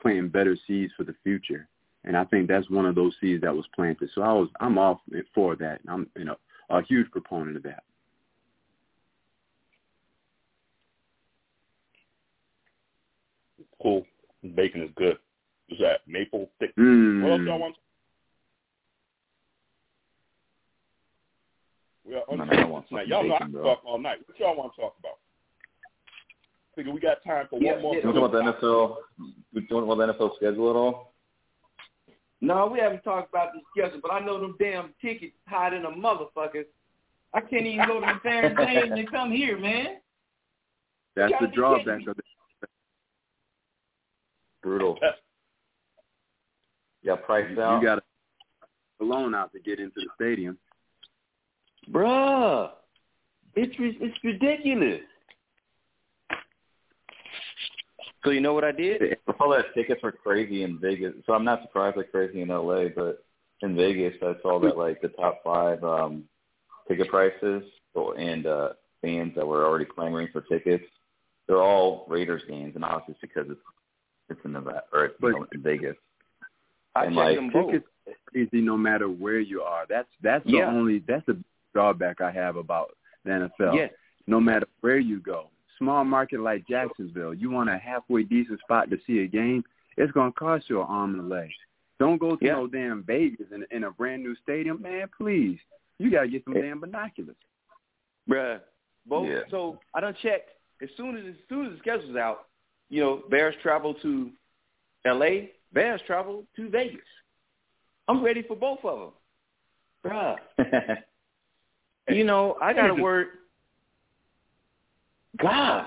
planting better seeds for the future. And I think that's one of those seeds that was planted. So I was, I'm all for that. I'm, you know, a huge proponent of that. cool. Bacon is good. Is that maple thick? Mm. What else y'all want? We are no, no, tonight. Y'all bacon, know I can talk all night. What y'all want to talk about? Figure we got time for Yeah, one more. you talking about the NFL? You talking about the NFL schedule at all? No, we haven't talked about the schedule, but I know them damn tickets hot in a motherfucker. I can't even go to the damn (laughs) games and come here, man. That's the gotta be drawback of it. Brutal. (laughs) Yeah, priced You, out. you got a loan out to get into the stadium. Bruh, it's ri- it's ridiculous. So you know what I did? All saw that tickets were crazy in Vegas, so I'm not surprised they're crazy in LA. But in Vegas, I saw that like the top five um ticket prices and uh fans that were already clamoring for tickets, they're all Raiders games, and obviously it's because it's it's in Nevada or it's you know, in Vegas. I And, checked like, them both. Tickets crazy no matter where you are. That's that's the only that's the drawback I have about the NFL. Yes. No matter where you go, small market like Jacksonville, you want a halfway decent spot to see a game, it's gonna cost you an arm and a leg. Don't go to Yeah. no damn Vegas in, in a brand new stadium, man. Please, you gotta get some Yeah. damn binoculars. Bruh. Both Yeah. so I done checked. As soon as as soon as the schedule's out, you know, Bears travel to LA, Bears travel to Vegas. I'm ready for both of them. Bruh. (laughs) You know, I got a word. God.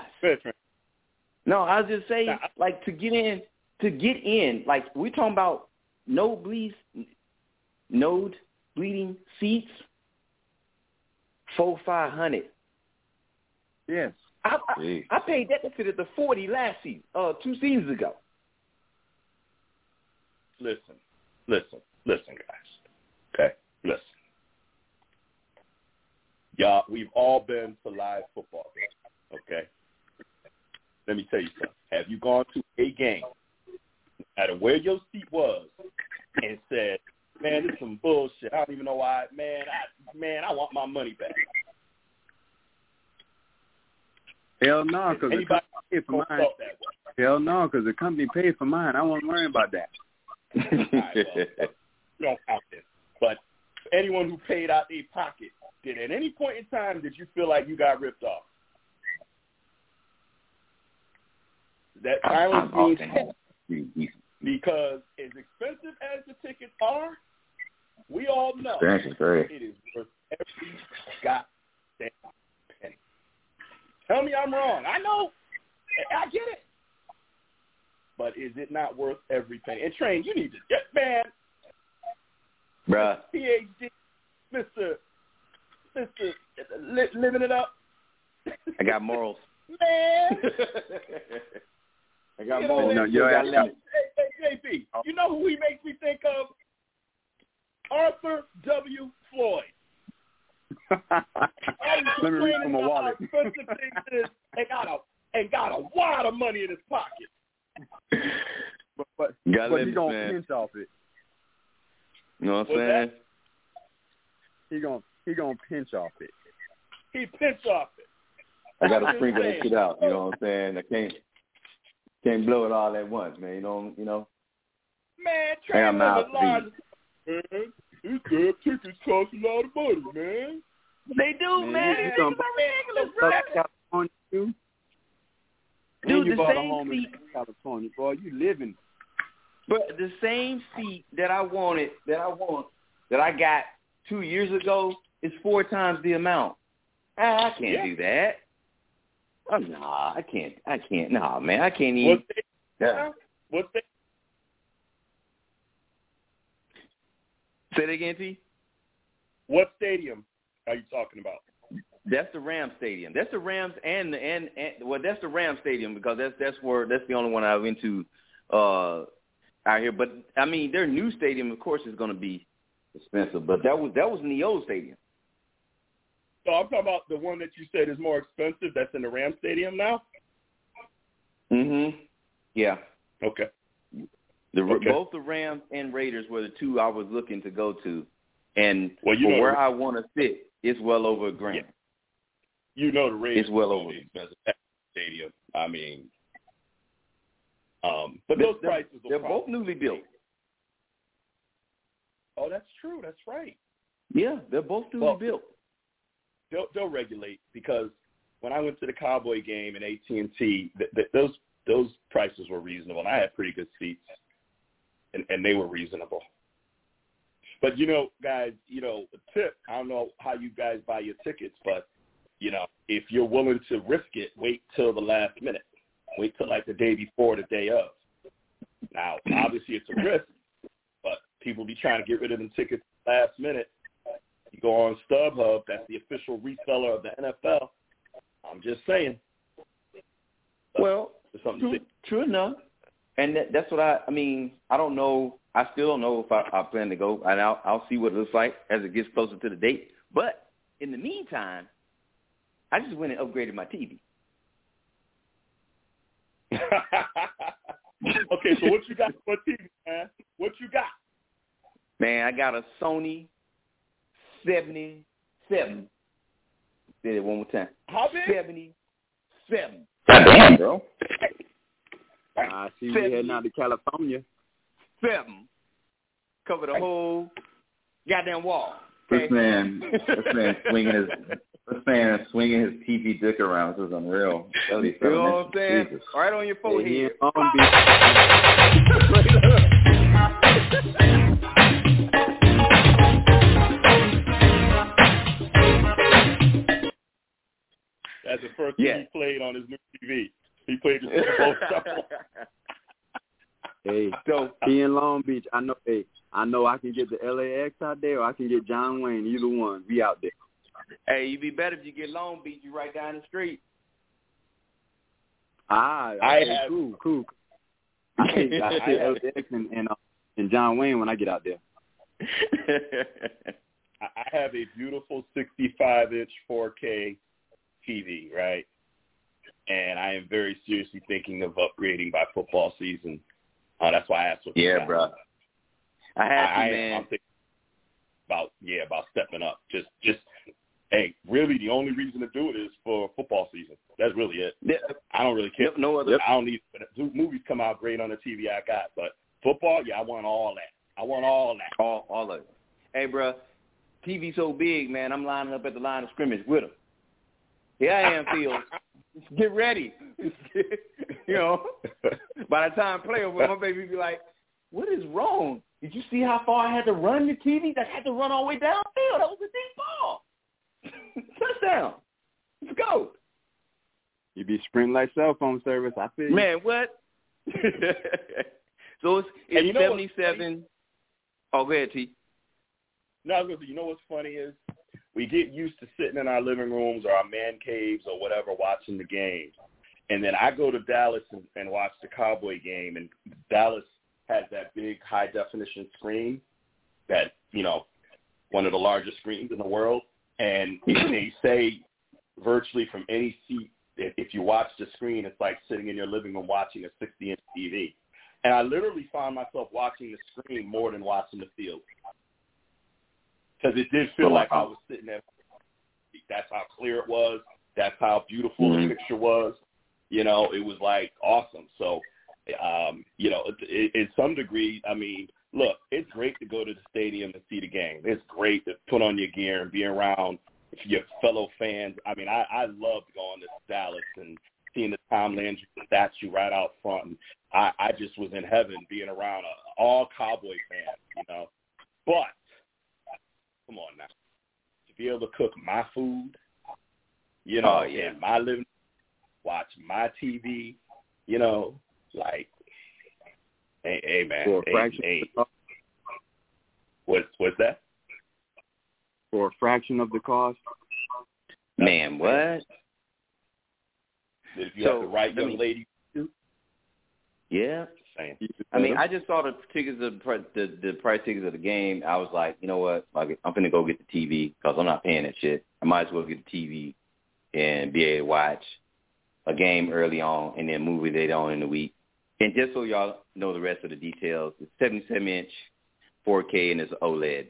No, I was just saying, like to get in, to get in, like we're talking about no bleeds, node bleeding seats, four five hundred. Yes. I, I I paid that to fit at the forty last season, uh, two seasons ago. Listen, listen, listen, guys. Okay, listen. Y'all, we've all been to live football games, okay? Let me tell you something. Have you gone to a game, no matter where your seat was, and said, man, this is some bullshit. I don't even know why. Man, I, man, I want my money back. Hell no, because the company paid for mine. Hell no, because the company paid for mine. I won't worry about that. right, well, (laughs) don't count this. But anyone who paid out their pocket did at any point in time did you feel like you got ripped off? That silence means because as expensive as the tickets are, we all know Experience is great. it is worth every goddamn penny. Tell me I'm wrong. I know. I get it. But is it not worth every penny? And Train, you need to get man, Bruh. PhD, Mister, Mister, li- living it up. I got morals. (laughs) man. I got You know, morals. No, hey, your ass- hey, hey, JP, you know who he makes me think of? Arthur W. Floyd. (laughs) Let me read from my about wallet. How expensive things is and got a and got a wad of money in his pocket. but but, Got but he limits, gonna man. pinch off it. You know what I'm What's saying? He gonna he gonna pinch off it. He pinch off it. I gotta just sprinkle that shit out. You know what I'm saying? I can't can't blow it all at once, man. You know, you know. Man, I got train mouths limit large. Man, these damn tickets cost a lot of money, man. They do, Man, man. you- you It's gonna- ridiculous, bro. Southern California too. Dude, you the bought a home seat- in California, boy. You living. But the same seat that I wanted, that I want, that I got two years ago, is four times the amount. Ah, I can't Yeah. do that. Oh, nah, I can't. I can't. Nah, man, I can't What even. state? Yeah. What state? Say that again, T. What stadium are you talking about? That's the Rams Stadium. That's the Rams and the and, and well, that's the Rams Stadium because that's that's where that's the only one I've been to uh out here. But I mean, their new stadium, of course, is going to be expensive. But that was that was in the old stadium. So I'm talking about the one that you said is more expensive. That's in the Ram Stadium now. Mhm. Yeah. Okay. The Okay. both the Rams and Raiders were the two I was looking to go to, and Well, you for know where the- I want to sit, it's well over a grand. You know the Raiders It's well over. the expensive stadium. I mean, um, but those they're- prices They're both newly built. Oh, that's true. That's right. Yeah, they're both newly Well, built. They'll, they'll regulate because when I went to the Cowboy game in AT and T, th- th- those those prices were reasonable, and I had pretty good seats, and, and they were reasonable. But you know, guys, you know, a tip. I don't know how you guys buy your tickets, but you know, if you're willing to risk it, wait till the last minute. Wait till like the day before, the day of. Now, obviously, it's a risk, but people be trying to get rid of them tickets last minute. You go on StubHub, that's the official reseller of the NFL. I'm just saying. Well, True, true enough. And that, that's what I. I mean, I don't know. I still don't know if I, I plan to go, and I'll I'll see what it looks like as it gets closer to the date. But in the meantime, I just went and upgraded my TV. (laughs) okay, so what you got? What TV, man? What you got? Man, I got a Sony seventy seven. Say it one more time. How big? Seventy seven. Damn, bro. I see we heading out to California. Seven. Cover the whole goddamn wall. This man, (laughs) this man swinging his, this man is swinging his TV dick around. This is unreal. You know what I'm saying? Jesus. Right on your Hey, he in forehead. Long (laughs) Beach. That's the first thing Yeah. he played on his new TV. He played the Super Bowl shuffle. (laughs) Hey, so he in Long Beach. I know. Hey, I know I can get the LAX out there, or I can get John Wayne. Either one, we out there. Hey, you'd be better if you get Long Beach. You right down the street. Ah, I okay, have- cool, cool. I think I I see LAX and and, uh, and John Wayne when I get out there. (laughs) I I have a beautiful 65 inch 4K TV, right? And I am very seriously thinking of upgrading by football season. Uh, that's why I asked what Yeah, bro. I I, have I to, man. I'm thinking about yeah about stepping up. Just just hey, really the only reason to do it is for football season. That's really it. Yeah. I don't really care. Yep, no other. I don't need movies come out great on the TV I got, but football, yeah, I want all that. I want all that. All all of it. Hey, bro, TV so big, man. I'm lining up at the line of scrimmage with him. Here I am, Fields. (laughs) Get ready. (laughs) you know, by the time play over, my baby be like, "What is wrong? Did you see how far I had to run the TV? I had to run all the way downfield. That was a deep ball. (laughs) Touchdown. Let's go." You be sprinting like cell phone service. I feel you. Man, what? so it's, it's you know 77. Oh, go ahead, T. No, I was gonna say, you know what's funny is we get used to sitting in our living rooms or our man caves or whatever watching the games. And then I go to Dallas and, and watch the Cowboy game and Dallas has that big high definition screen that, you know, one of the largest screens in the world. And (clears throat) they say virtually from any seat, if, you watch the screen, it's like sitting in your living room watching a 60 inch TV. And I literally found myself watching the screen more than watching the field because it did feel like I was sitting there. That's how clear it was. That's how beautiful Mhm. the picture was. You know, it was like awesome. So, um, you know, it, it, in some degree, I mean, look, it's great to go to the stadium and see the game. It's great to put on your gear and be around your fellow fans. I mean, I, I loved going to Dallas and seeing the Tom Landry statue right out front. And I, I just was in heaven being around uh, all Cowboy fans, you know. But come on now, to be able to cook my food, you know, Oh, yeah. in my living, watch my TV, you know, like, hey, hey man, For a hey, fraction, hey, of the cost, what's what's that? for a fraction of the cost. Man, what? If you So, have the right young me- lady, Yeah. Saying, I mean, I just saw the tickets of the, pri- the the price tickets of the game. I was like, you know what? Like, I'm gonna go get the TV because I'm not paying that shit. I might as well get the TV and be able to watch a game early on and then movie later on in the week. And just so y'all know the rest of the details, it's 77 inch, 4K, and it's OLED.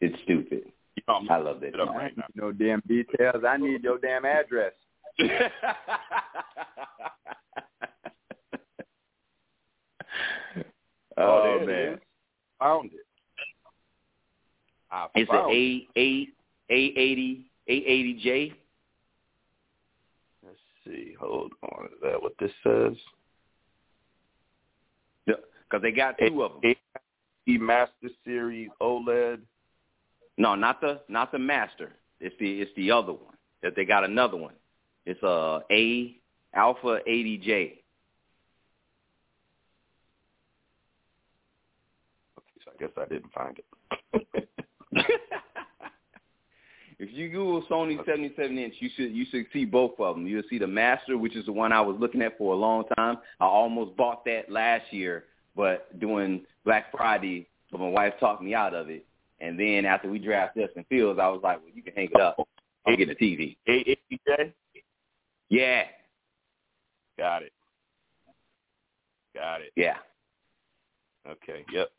It's stupid. you know, I'm love that. it up shit. right. No damn details. I need your damn address. (laughs) oh, oh there man, is. Found it. I it's found an it. A A A eighty A eighty J. Let's see. Hold on. Is that what this says? Because they got two of them. A Master Series OLED. No, not the not the master. It's the it's the other one. That they got another one. It's a A Alpha 80J. Okay, so I guess I didn't find it. (laughs) if you Google Sony 77 inch, you should you should see both of them. You'll see the master, which is the one I was looking at for a long time. I almost bought that last year, but doing Black Friday, so my wife talked me out of it. And then after we drafted Justin Fields, I was like, well, you can hang it up. I'll get a TV. A80J? Yeah, Got it. Got it. yeah. Okay. Yep.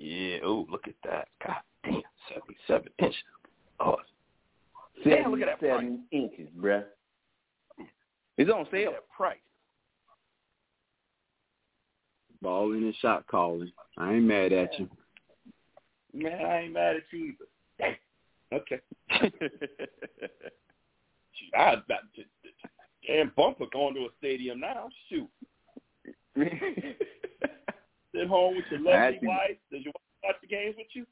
Yeah. Oh, look at that. God damn. 77 inches. Oh, Damn, look at that 77 inches, bruh. It's on sale. at that price. Balling and shot calling. I ain't mad at you. Man, I ain't mad at you either. Okay. (laughs) Shoot, I about to, damn bumper going to a stadium now. Shoot. (laughs) Sit home with your lovely wife. Does your wife watch the games with you?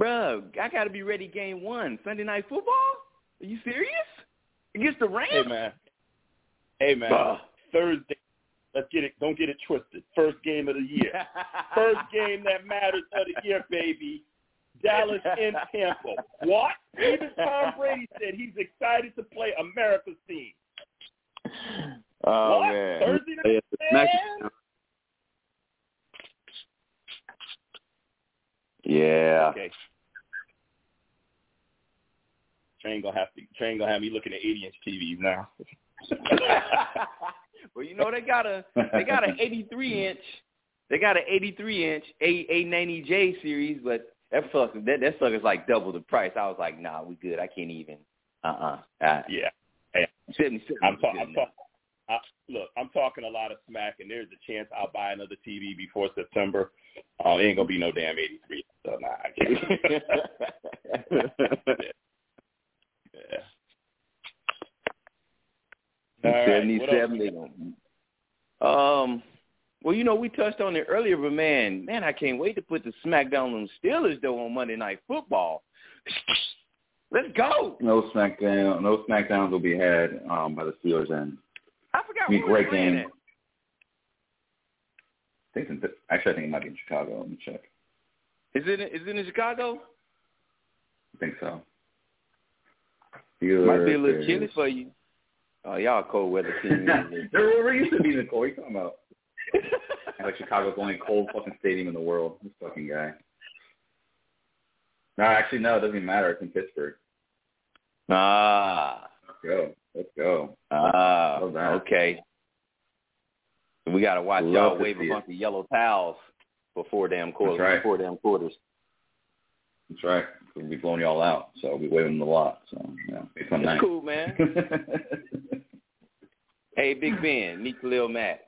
Bruh, I got to be ready game one. Sunday night football? Are you serious? Against the Rams? Hey man. Hey man. Bruh. Thursday. Let's get it. Don't get it twisted. First game of the year. (laughs) First game that matters of the year, baby. Dallas in Tampa. What? Even Tom Brady said he's excited to play America's team. oh, what? man. Thursday night? it's Man? SmackDown. Yeah. Okay. Train gonna have to. Train gonna have me looking at 80 inch TVs now. (laughs) well, you know they got a they got an 83 inch They got an 83 inch A A90J series, but that sucker that that sucker's like double the price. I was like, nah, we good. I can't even. Uh-uh. Uh Yeah. Seventy-seven. I'm talking. I'm talking. I, look, I'm talking a lot of smack, and there's a chance I'll buy another TV before September. Uh, it ain't gonna be no damn 83. So nah, I can't. (laughs) yeah. yeah. All right, Seventy-seven. Um. Well, you know, we touched on it earlier, but man, man, I can't wait to put the smackdown on the Steelers though on Monday Night Football. (laughs) Let's go. No SmackDown, no SmackDowns will be had um, by the Steelers end. I forgot Be great game. I think actually I think it might be in Chicago. Let me check. Is it is it in Chicago? I think so. Might be a little Steelers chilly for you. Oh, y'all cold weather team. (laughs) There we're used to being the cold. What are you talking about? (laughs) like Chicago's the only cold fucking stadium in the world. This fucking guy. No, actually, no. It doesn't even matter. It's in Pittsburgh. ah, Let's go. Let's go. ah, okay. We gotta watch Love y'all wave a bunch of yellow towels for four damn quarters. right. Four damn quarters. That's right. We'll be blowing y'all out, so we'll be waving them a lot. So yeah, it's fun That's night. cool, man. (laughs) hey, Big Ben, meet Khalil Mack.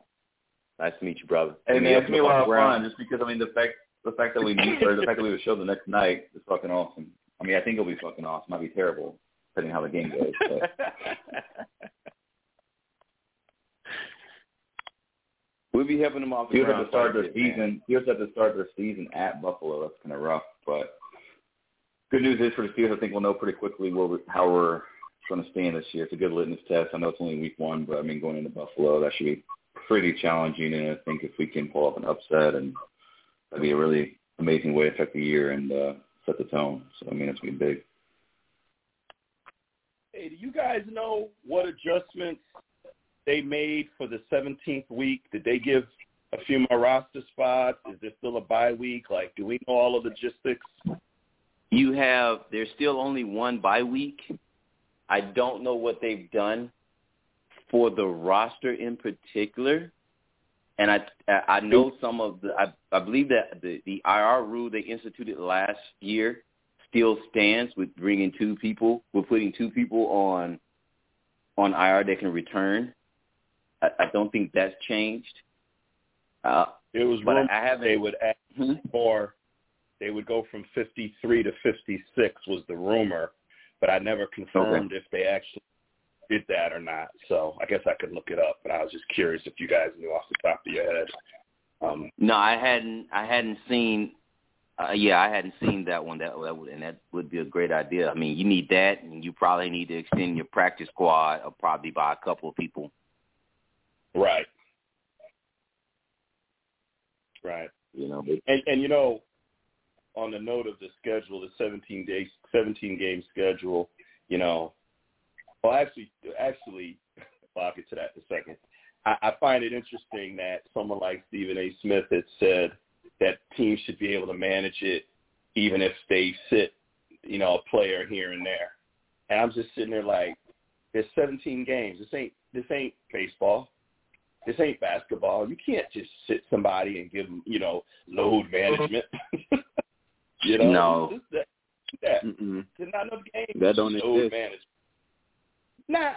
Nice to meet you, brother. Hey man, it's gonna be a lot of Brown. fun just because I mean the fact the fact that we meet or the fact that we have a show the next night is fucking awesome. I mean I think it'll be fucking awesome. Might be terrible depending on how the game goes. But (laughs) we'll be helping them off the Steelers have ground to start quite a their bit, man. season. Steelers have to start their season at Buffalo. That's kind of rough, but good news is for the Steelers. I think we'll know pretty quickly where we, how we're going to stand this year. It's a good litmus test. I know it's only week one, but I mean going into Buffalo, that should be pretty challenging. And I think if we can pull off an upset, and that'd be a really amazing way to affect the year and uh, set the tone. So I mean, it's gonna be big. Hey, do you guys know what adjustments they made for the 17th week? Did they give a few more roster spots? Is there still a bye week? Like, do we know all of the logistics? You have there's still only one bye week. I don't know what they've done for the roster in particular, and I I know some of the I I believe that the the IR rule they instituted last year still stands with bringing two people. We're putting two people on on IR that can return. I, I don't think that's changed. Uh, It was but I haven't. they would add Hmm? more. They would go from 53 to 56 was the rumor, but I never confirmed if they actually did that or not. So I guess I could look it up, but I was just curious if you guys knew off the top of your head. Um, No, I hadn't. I hadn't seen. Uh, yeah, I hadn't seen that one. That that would and that would be a great idea. I mean, you need that, and you probably need to extend your practice squad, uh, probably by a couple of people. Right. Right. You know, And and you know, on the note of the schedule, the 17 day 17 game schedule, you know, well actually actually (laughs) well, I'll get to that in a second. I, I find it interesting that someone like Stephen A. Smith had said that teams should be able to manage it even if they sit, you know, a player here and there. And I'm just sitting there like, there's 17 games. This ain't this ain't baseball. This ain't basketball. You can't just sit somebody and give them, you know, load management. (laughs) you know, No. That, that. Mm-mm. There's not enough games. That don't load exist. management.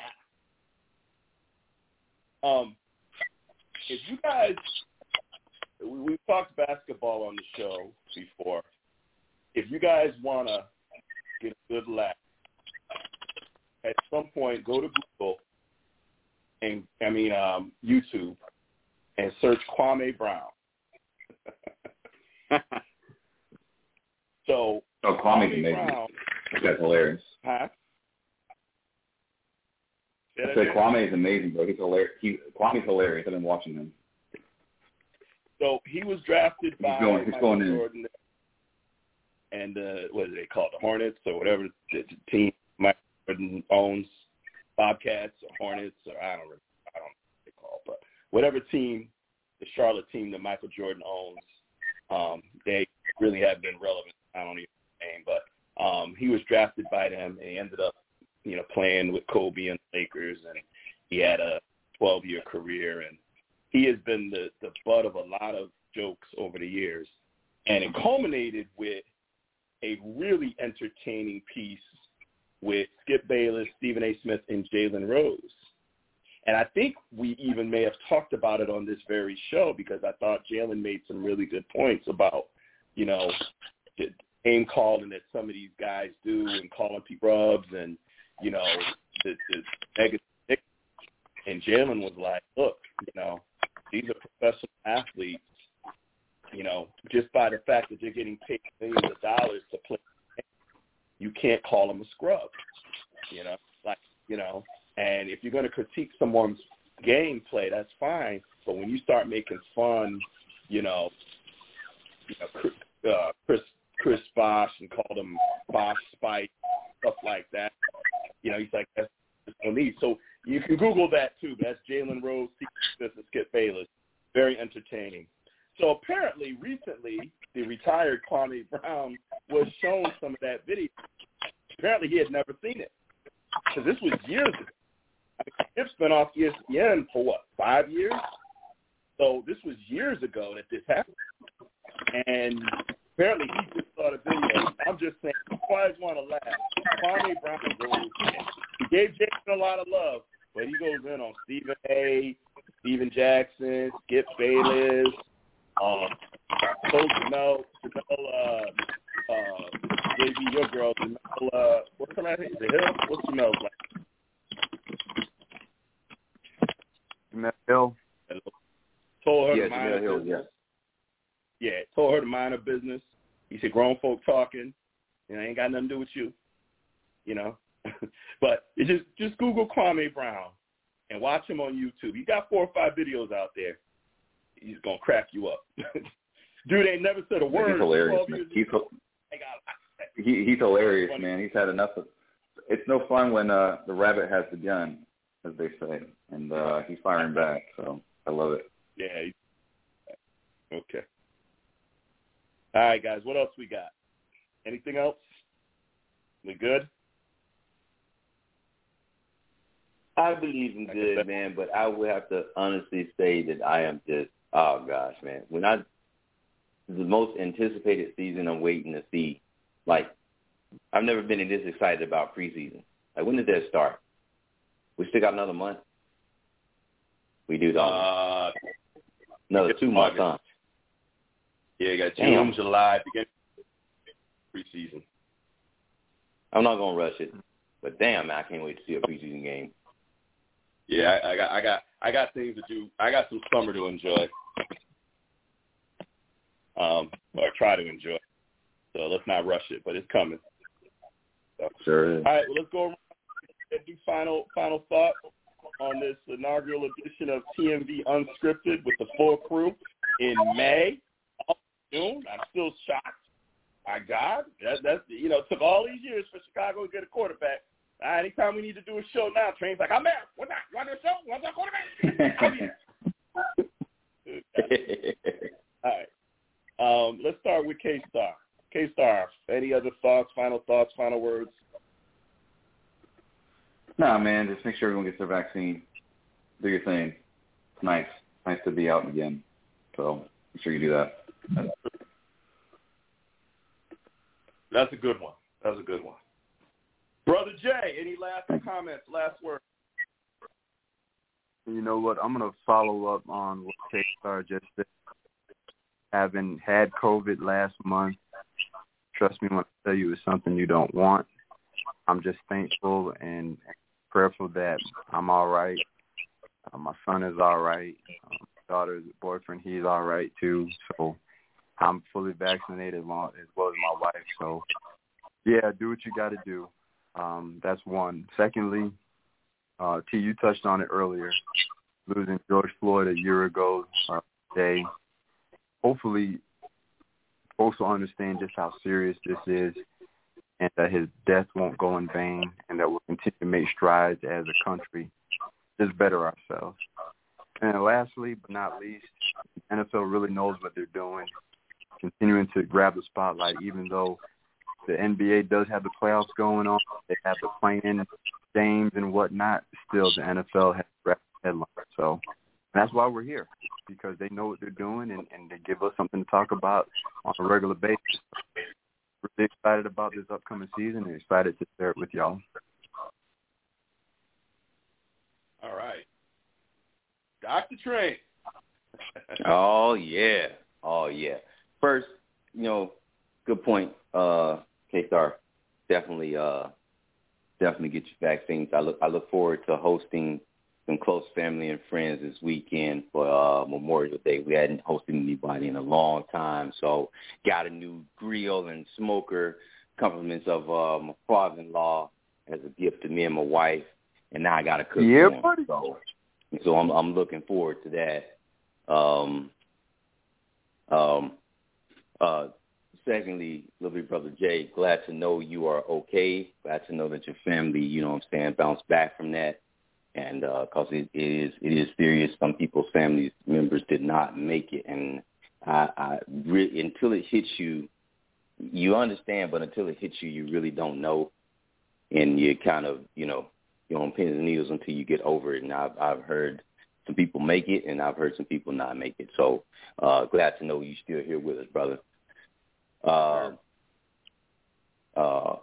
Nah. Um, if you guys, we, we've talked basketball on the show before. If you guys want to get a good laugh, at some point go to Google and I mean um, YouTube and search Kwame Brown. (laughs) so Oh, Kwame's amazing. Brown, guy's hilarious. huh? Say I said? Kwame is amazing, bro. He's hilarious. He, Kwame's hilarious. I've been watching him. So he was drafted He's by going- he's Michael going in. Jordan and uh, what do they call it, the Hornets or whatever the, the team Michael Jordan owns, Bobcats or Hornets or I don't remember, I don't know what they call, but whatever team, the Charlotte team that Michael Jordan owns, um, they really have been relevant. I don't even name, but um, he was drafted by them and he ended up, you know, playing with Kobe and the Lakers, and he had a 12-year career and he has been the the butt of a lot of jokes over the years, and it culminated with a really entertaining piece with Skip Bayless, Stephen A. Smith, and Jalen Rose. And I think we even may have talked about it on this very show because I thought Jalen made some really good points about, you know, the name calling that some of these guys do and calling people rubs and, you know, the, the negative. And Jalen was like, look, you know, these are professional athletes. You know, just by the fact that they're getting paid millions of dollars to play, you can't call them a scrub. You know, like you know, and if you're going to critique someone's gameplay, that's fine. But when you start making fun, you know, you know, uh, Chris Chris Bosh and call them Bosh Spice, stuff like that. You know, he's like, that's no need. So you can Google that too. That's Jalen Rose, Skip Bayless. Very entertaining. So apparently, recently, the retired Kwame Brown was shown some of that video. Apparently, he had never seen it because this was years ago. I mean, Skip's been off ESPN for what five years. So this was years ago that this happened, and apparently he just saw the video. I'm just saying, I always want to laugh. Kwame Brown goes He gave Jason a lot of love, but he goes in on Stephen A, Stephen Jackson, Skip Bayless, um, Coach Jemele, Jemele, uh, uh, JB, your girl, Jemele, uh, what's her name? The Hill? What's Jemele's name? Jemele Hill. Told her yeah, to mind her Hill, business. Yeah. yeah, told her to mind her business. He said, grown folk talking, and I ain't got nothing to do with you. You know? (laughs) but it just just Google Kwame Brown and watch him on YouTube. He got four or five videos out there. He's gonna crack you up. (laughs) Dude ain't never said a word. He's hilarious, man. He's, he, he's hilarious, man. He's had enough of. It's no fun when uh the rabbit has the gun, as they say, and uh he's firing back. So I love it. Yeah. Okay. All right, guys. What else we got? Anything else? We good? I believe in good, man, but I would have to honestly say that I am just oh gosh, man. When I the most anticipated season I'm waiting to see, like I've never been this excited about preseason. Like when did that start? We still got another month. We do, don't uh, Another two months, huh? Yeah, you got June, Damn. July, begin preseason. I'm not gonna rush it, but damn, man, I can't wait to see a preseason game. Yeah, I, I got, I got, I got things to do. I got some summer to enjoy, um, or try to enjoy. So let's not rush it, but it's coming. So, sure is. All right, well, let's go around and do final final thought on this inaugural edition of TMV Unscripted with the full crew in May. June. I'm still shocked. My God, that, that's you know, it took all these years for Chicago to get a quarterback. Uh, anytime we need to do a show now, Train's like, I'm there. What's that? You want to do a show? You want to quarterback? (laughs) (laughs) all right. Um, let's start with K Star. K Star, any other thoughts, final thoughts, final words? Nah, man, just make sure everyone gets their vaccine. Do your thing. It's nice. Nice to be out again. So make sure you do that. That's a good one. That's a good one. Brother Jay, any last comments, last word? You know what? I'm gonna follow up on what K Star just said. Having had COVID last month, trust me when I tell you it's something you don't want. I'm just thankful and prayerful that I'm all right. Uh, my son is all right. Um, my daughter's boyfriend, he's all right too. So I'm fully vaccinated as well as my wife. So yeah, do what you got to do. Um, that's one. Secondly, uh, T, you touched on it earlier. Losing George Floyd a year ago uh, today. Hopefully, folks will understand just how serious this is, and that his death won't go in vain, and that we'll continue to make strides as a country, just better ourselves. And lastly, but not least, NFL really knows what they're doing continuing to grab the spotlight, even though the NBA does have the playoffs going on. They have the playing games and whatnot. Still, the NFL has grabbed the headline. So that's why we're here. because they know what they're doing and, and they give us something to talk about on a regular basis. We're really excited about this upcoming season and excited to share it with y'all. All right. Dr. Train. (laughs) oh yeah. Oh yeah. First, you know, good point, uh, K Star. Definitely uh definitely get your vaccines. I look I look forward to hosting some close family and friends this weekend for uh Memorial Day. We hadn't hosted anybody in a long time, so got a new grill and smoker, compliments of uh my father in law as a gift to me and my wife. And now I gotta cook yeah, buddy. So so I'm I'm looking forward to that. Um um uh secondly, big brother Jay, glad to know you are okay. Glad to know that your family, you know what I'm saying, bounced back from that. And uh cause it, it is it is serious. Some people's family members did not make it and I, I re- until it hits you you understand, but until it hits you you really don't know and you kind of, you know, you're on pins and needles until you get over it. And I've I've heard some people make it and I've heard some people not make it. So uh glad to know you're still here with us, brother. Uh, uh,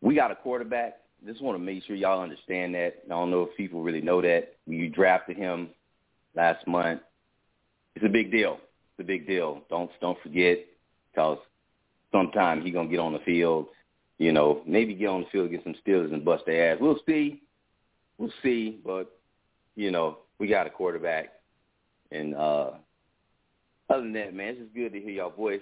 we got a quarterback. Just want to make sure y'all understand that. I don't know if people really know that. You drafted him last month. It's a big deal. It's a big deal. Don't don't forget, because sometime he gonna get on the field. You know, maybe get on the field, get some Steelers, and bust their ass. We'll see. We'll see. But you know, we got a quarterback, and uh other than that, man, it's just good to hear y'all voice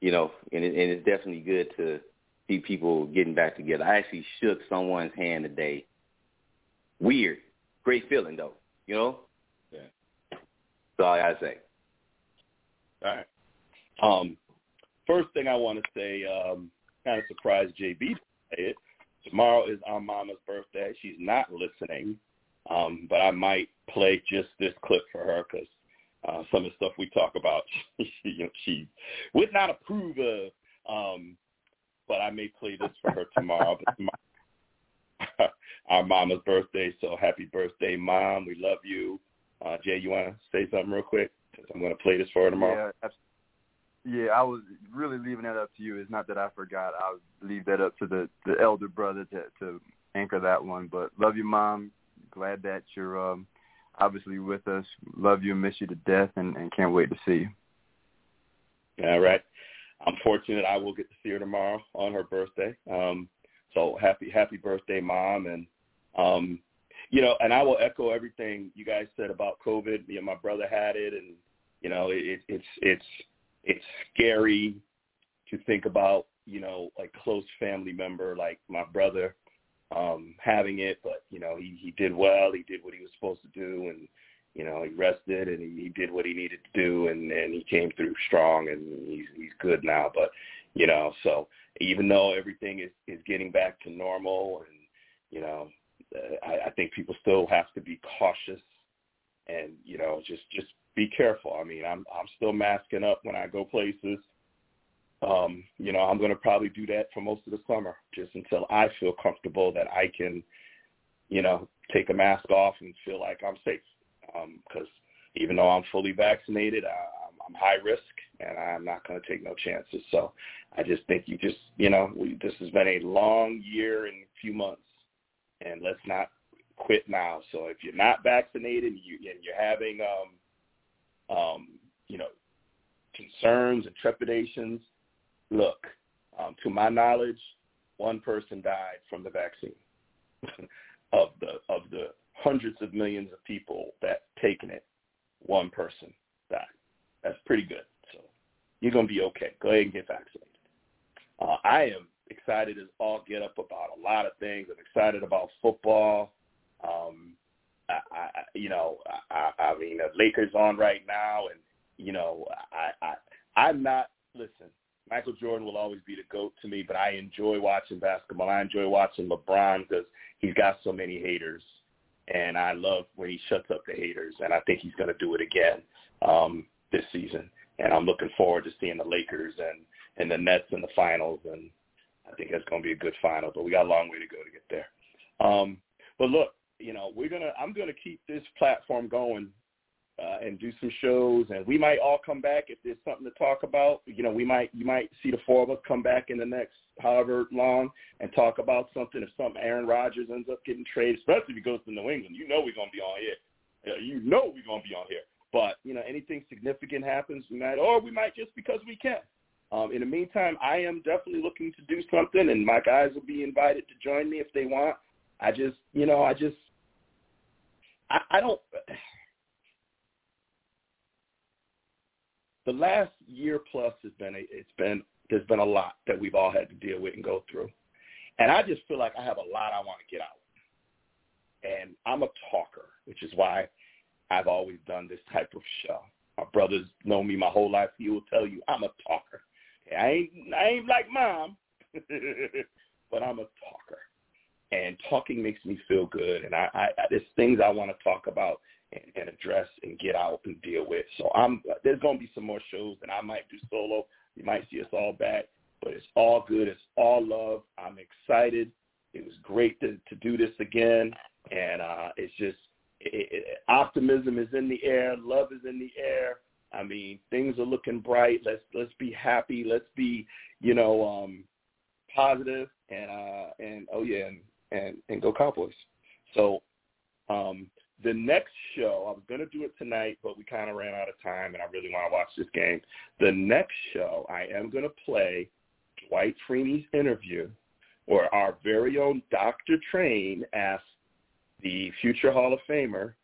you know, and, it, and it's definitely good to see people getting back together. I actually shook someone's hand today. Weird, great feeling though, you know. Yeah. That's all I gotta say. All right. Um, first thing I want to say, um, kind of surprised JB to say it. Tomorrow is our mama's birthday. She's not listening, um, but I might play just this clip for her because uh, some of the stuff we talk about, (laughs) she, you know, she would not approve of. Um, but I may play this for her tomorrow. But tomorrow, (laughs) our mama's birthday, so happy birthday, mom. We love you. Uh, Jay, you want to say something real quick? Because I'm going to play this for her tomorrow. Yeah, yeah, I was really leaving that up to you. It's not that I forgot. I would leave that up to the the elder brother to to anchor that one. But love you, mom. Glad that you're um, obviously with us. Love you and miss you to death, and, and can't wait to see you. All right. I'm fortunate I will get to see her tomorrow on her birthday. Um, so happy, happy birthday, mom. And, um, you know, and I will echo everything you guys said about COVID. You know, my brother had it and, you know, it, it's, it's, it's scary to think about, you know, like close family member, like my brother, um, having it, but you know he he did well. He did what he was supposed to do, and you know he rested and he, he did what he needed to do, and and he came through strong, and he's he's good now. But you know, so even though everything is is getting back to normal, and you know, uh, I, I think people still have to be cautious, and you know, just just be careful. I mean, I'm I'm still masking up when I go places um, you know, I'm going to probably do that for most of the summer, just until I feel comfortable that I can, you know, take a mask off and feel like I'm safe. Because um, even though I'm fully vaccinated, I'm, I'm high risk, and I'm not going to take no chances. So I just think you just, you know, we, this has been a long year and a few months, and let's not quit now. So if you're not vaccinated and, you, and you're having, um, um, you know, concerns and trepidations, look, um, to my knowledge, one person died from the vaccine. (laughs) of the of the hundreds of millions of people that taken it, one person died. That's pretty good. So you're gonna be okay. Go ahead and get vaccinated. Uh, I am excited as all get up about a lot of things. I'm excited about football. Um, I, I, you know, I, I mean, the Lakers on right now, and you know, I, I, I'm not. Listen, Michael Jordan will always be the GOAT to me, but I enjoy watching basketball. I enjoy watching LeBron because he's got so many haters. And I love when he shuts up the haters, and I think he's going to do it again um, this season. And I'm looking forward to seeing the Lakers and, and the Nets in the finals, and I think that's going to be a good final. But we got a long way to go to get there. Um, but look, you know, we're gonna I'm gonna keep this platform going uh, and do some shows, and we might all come back if there's something to talk about. You know, we might you might see the four of us come back in the next however long and talk about something. If something Aaron Rodgers ends up getting traded, especially if he goes to New England, you know we're gonna be on here. You know we're gonna be on here. But you know, anything significant happens, we might, or we might just because we can. Um, in the meantime, I am definitely looking to do something, and my guys will be invited to join me if they want. I just, you know, I just, I, I don't. The last year plus has been a, it's been there's been a lot that we've all had to deal with and go through, and I just feel like I have a lot I want to get out, and I'm a talker, which is why I've always done this type of show. My brothers know me my whole life. He will tell you I'm a talker. I ain't I ain't like mom, (laughs) but I'm a talker, and talking makes me feel good. And I, I there's things I want to talk about and, and address and get out and deal with. So I'm there's gonna be some more shows that I might do solo. You might see us all back, but it's all good. It's all love. I'm excited. It was great to to do this again, and uh, it's just it, it, optimism is in the air. Love is in the air I mean, things are looking bright. Let's let's be happy. Let's be, you know, um, positive and uh and oh yeah, and and, and go Cowboys. So um the next show, I was going to do it tonight, but we kind of ran out of time, and I really want to watch this game. The next show, I am going to play Dwight Freeney's interview, where our very own Dr. Train asked the future Hall of Famer,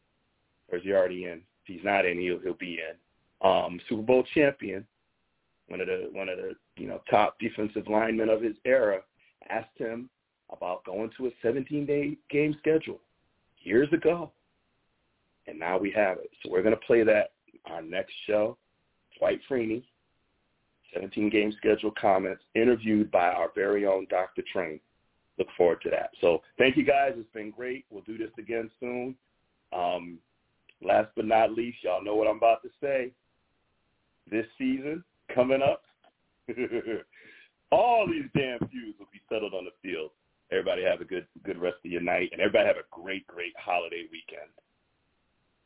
or is he already in? If he's not in, he'll, he'll be in um, Super Bowl champion, one of the one of the you know top defensive linemen of his era, asked him about going to a 17 day game schedule years ago, and now we have it. So we're going to play that our next show. Dwight Freeney, 17 game schedule comments, interviewed by our very own Dr. Train. Look forward to that. So thank you guys. It's been great. We'll do this again soon. Um, last but not least, y'all know what I'm about to say this season coming up, (laughs) all these damn feuds will be settled on the field. Everybody have a good good rest of your night, and everybody have a great great holiday weekend.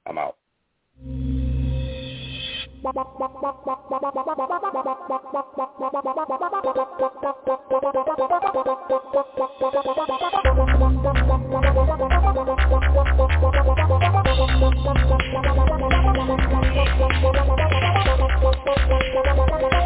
I'm out. (laughs)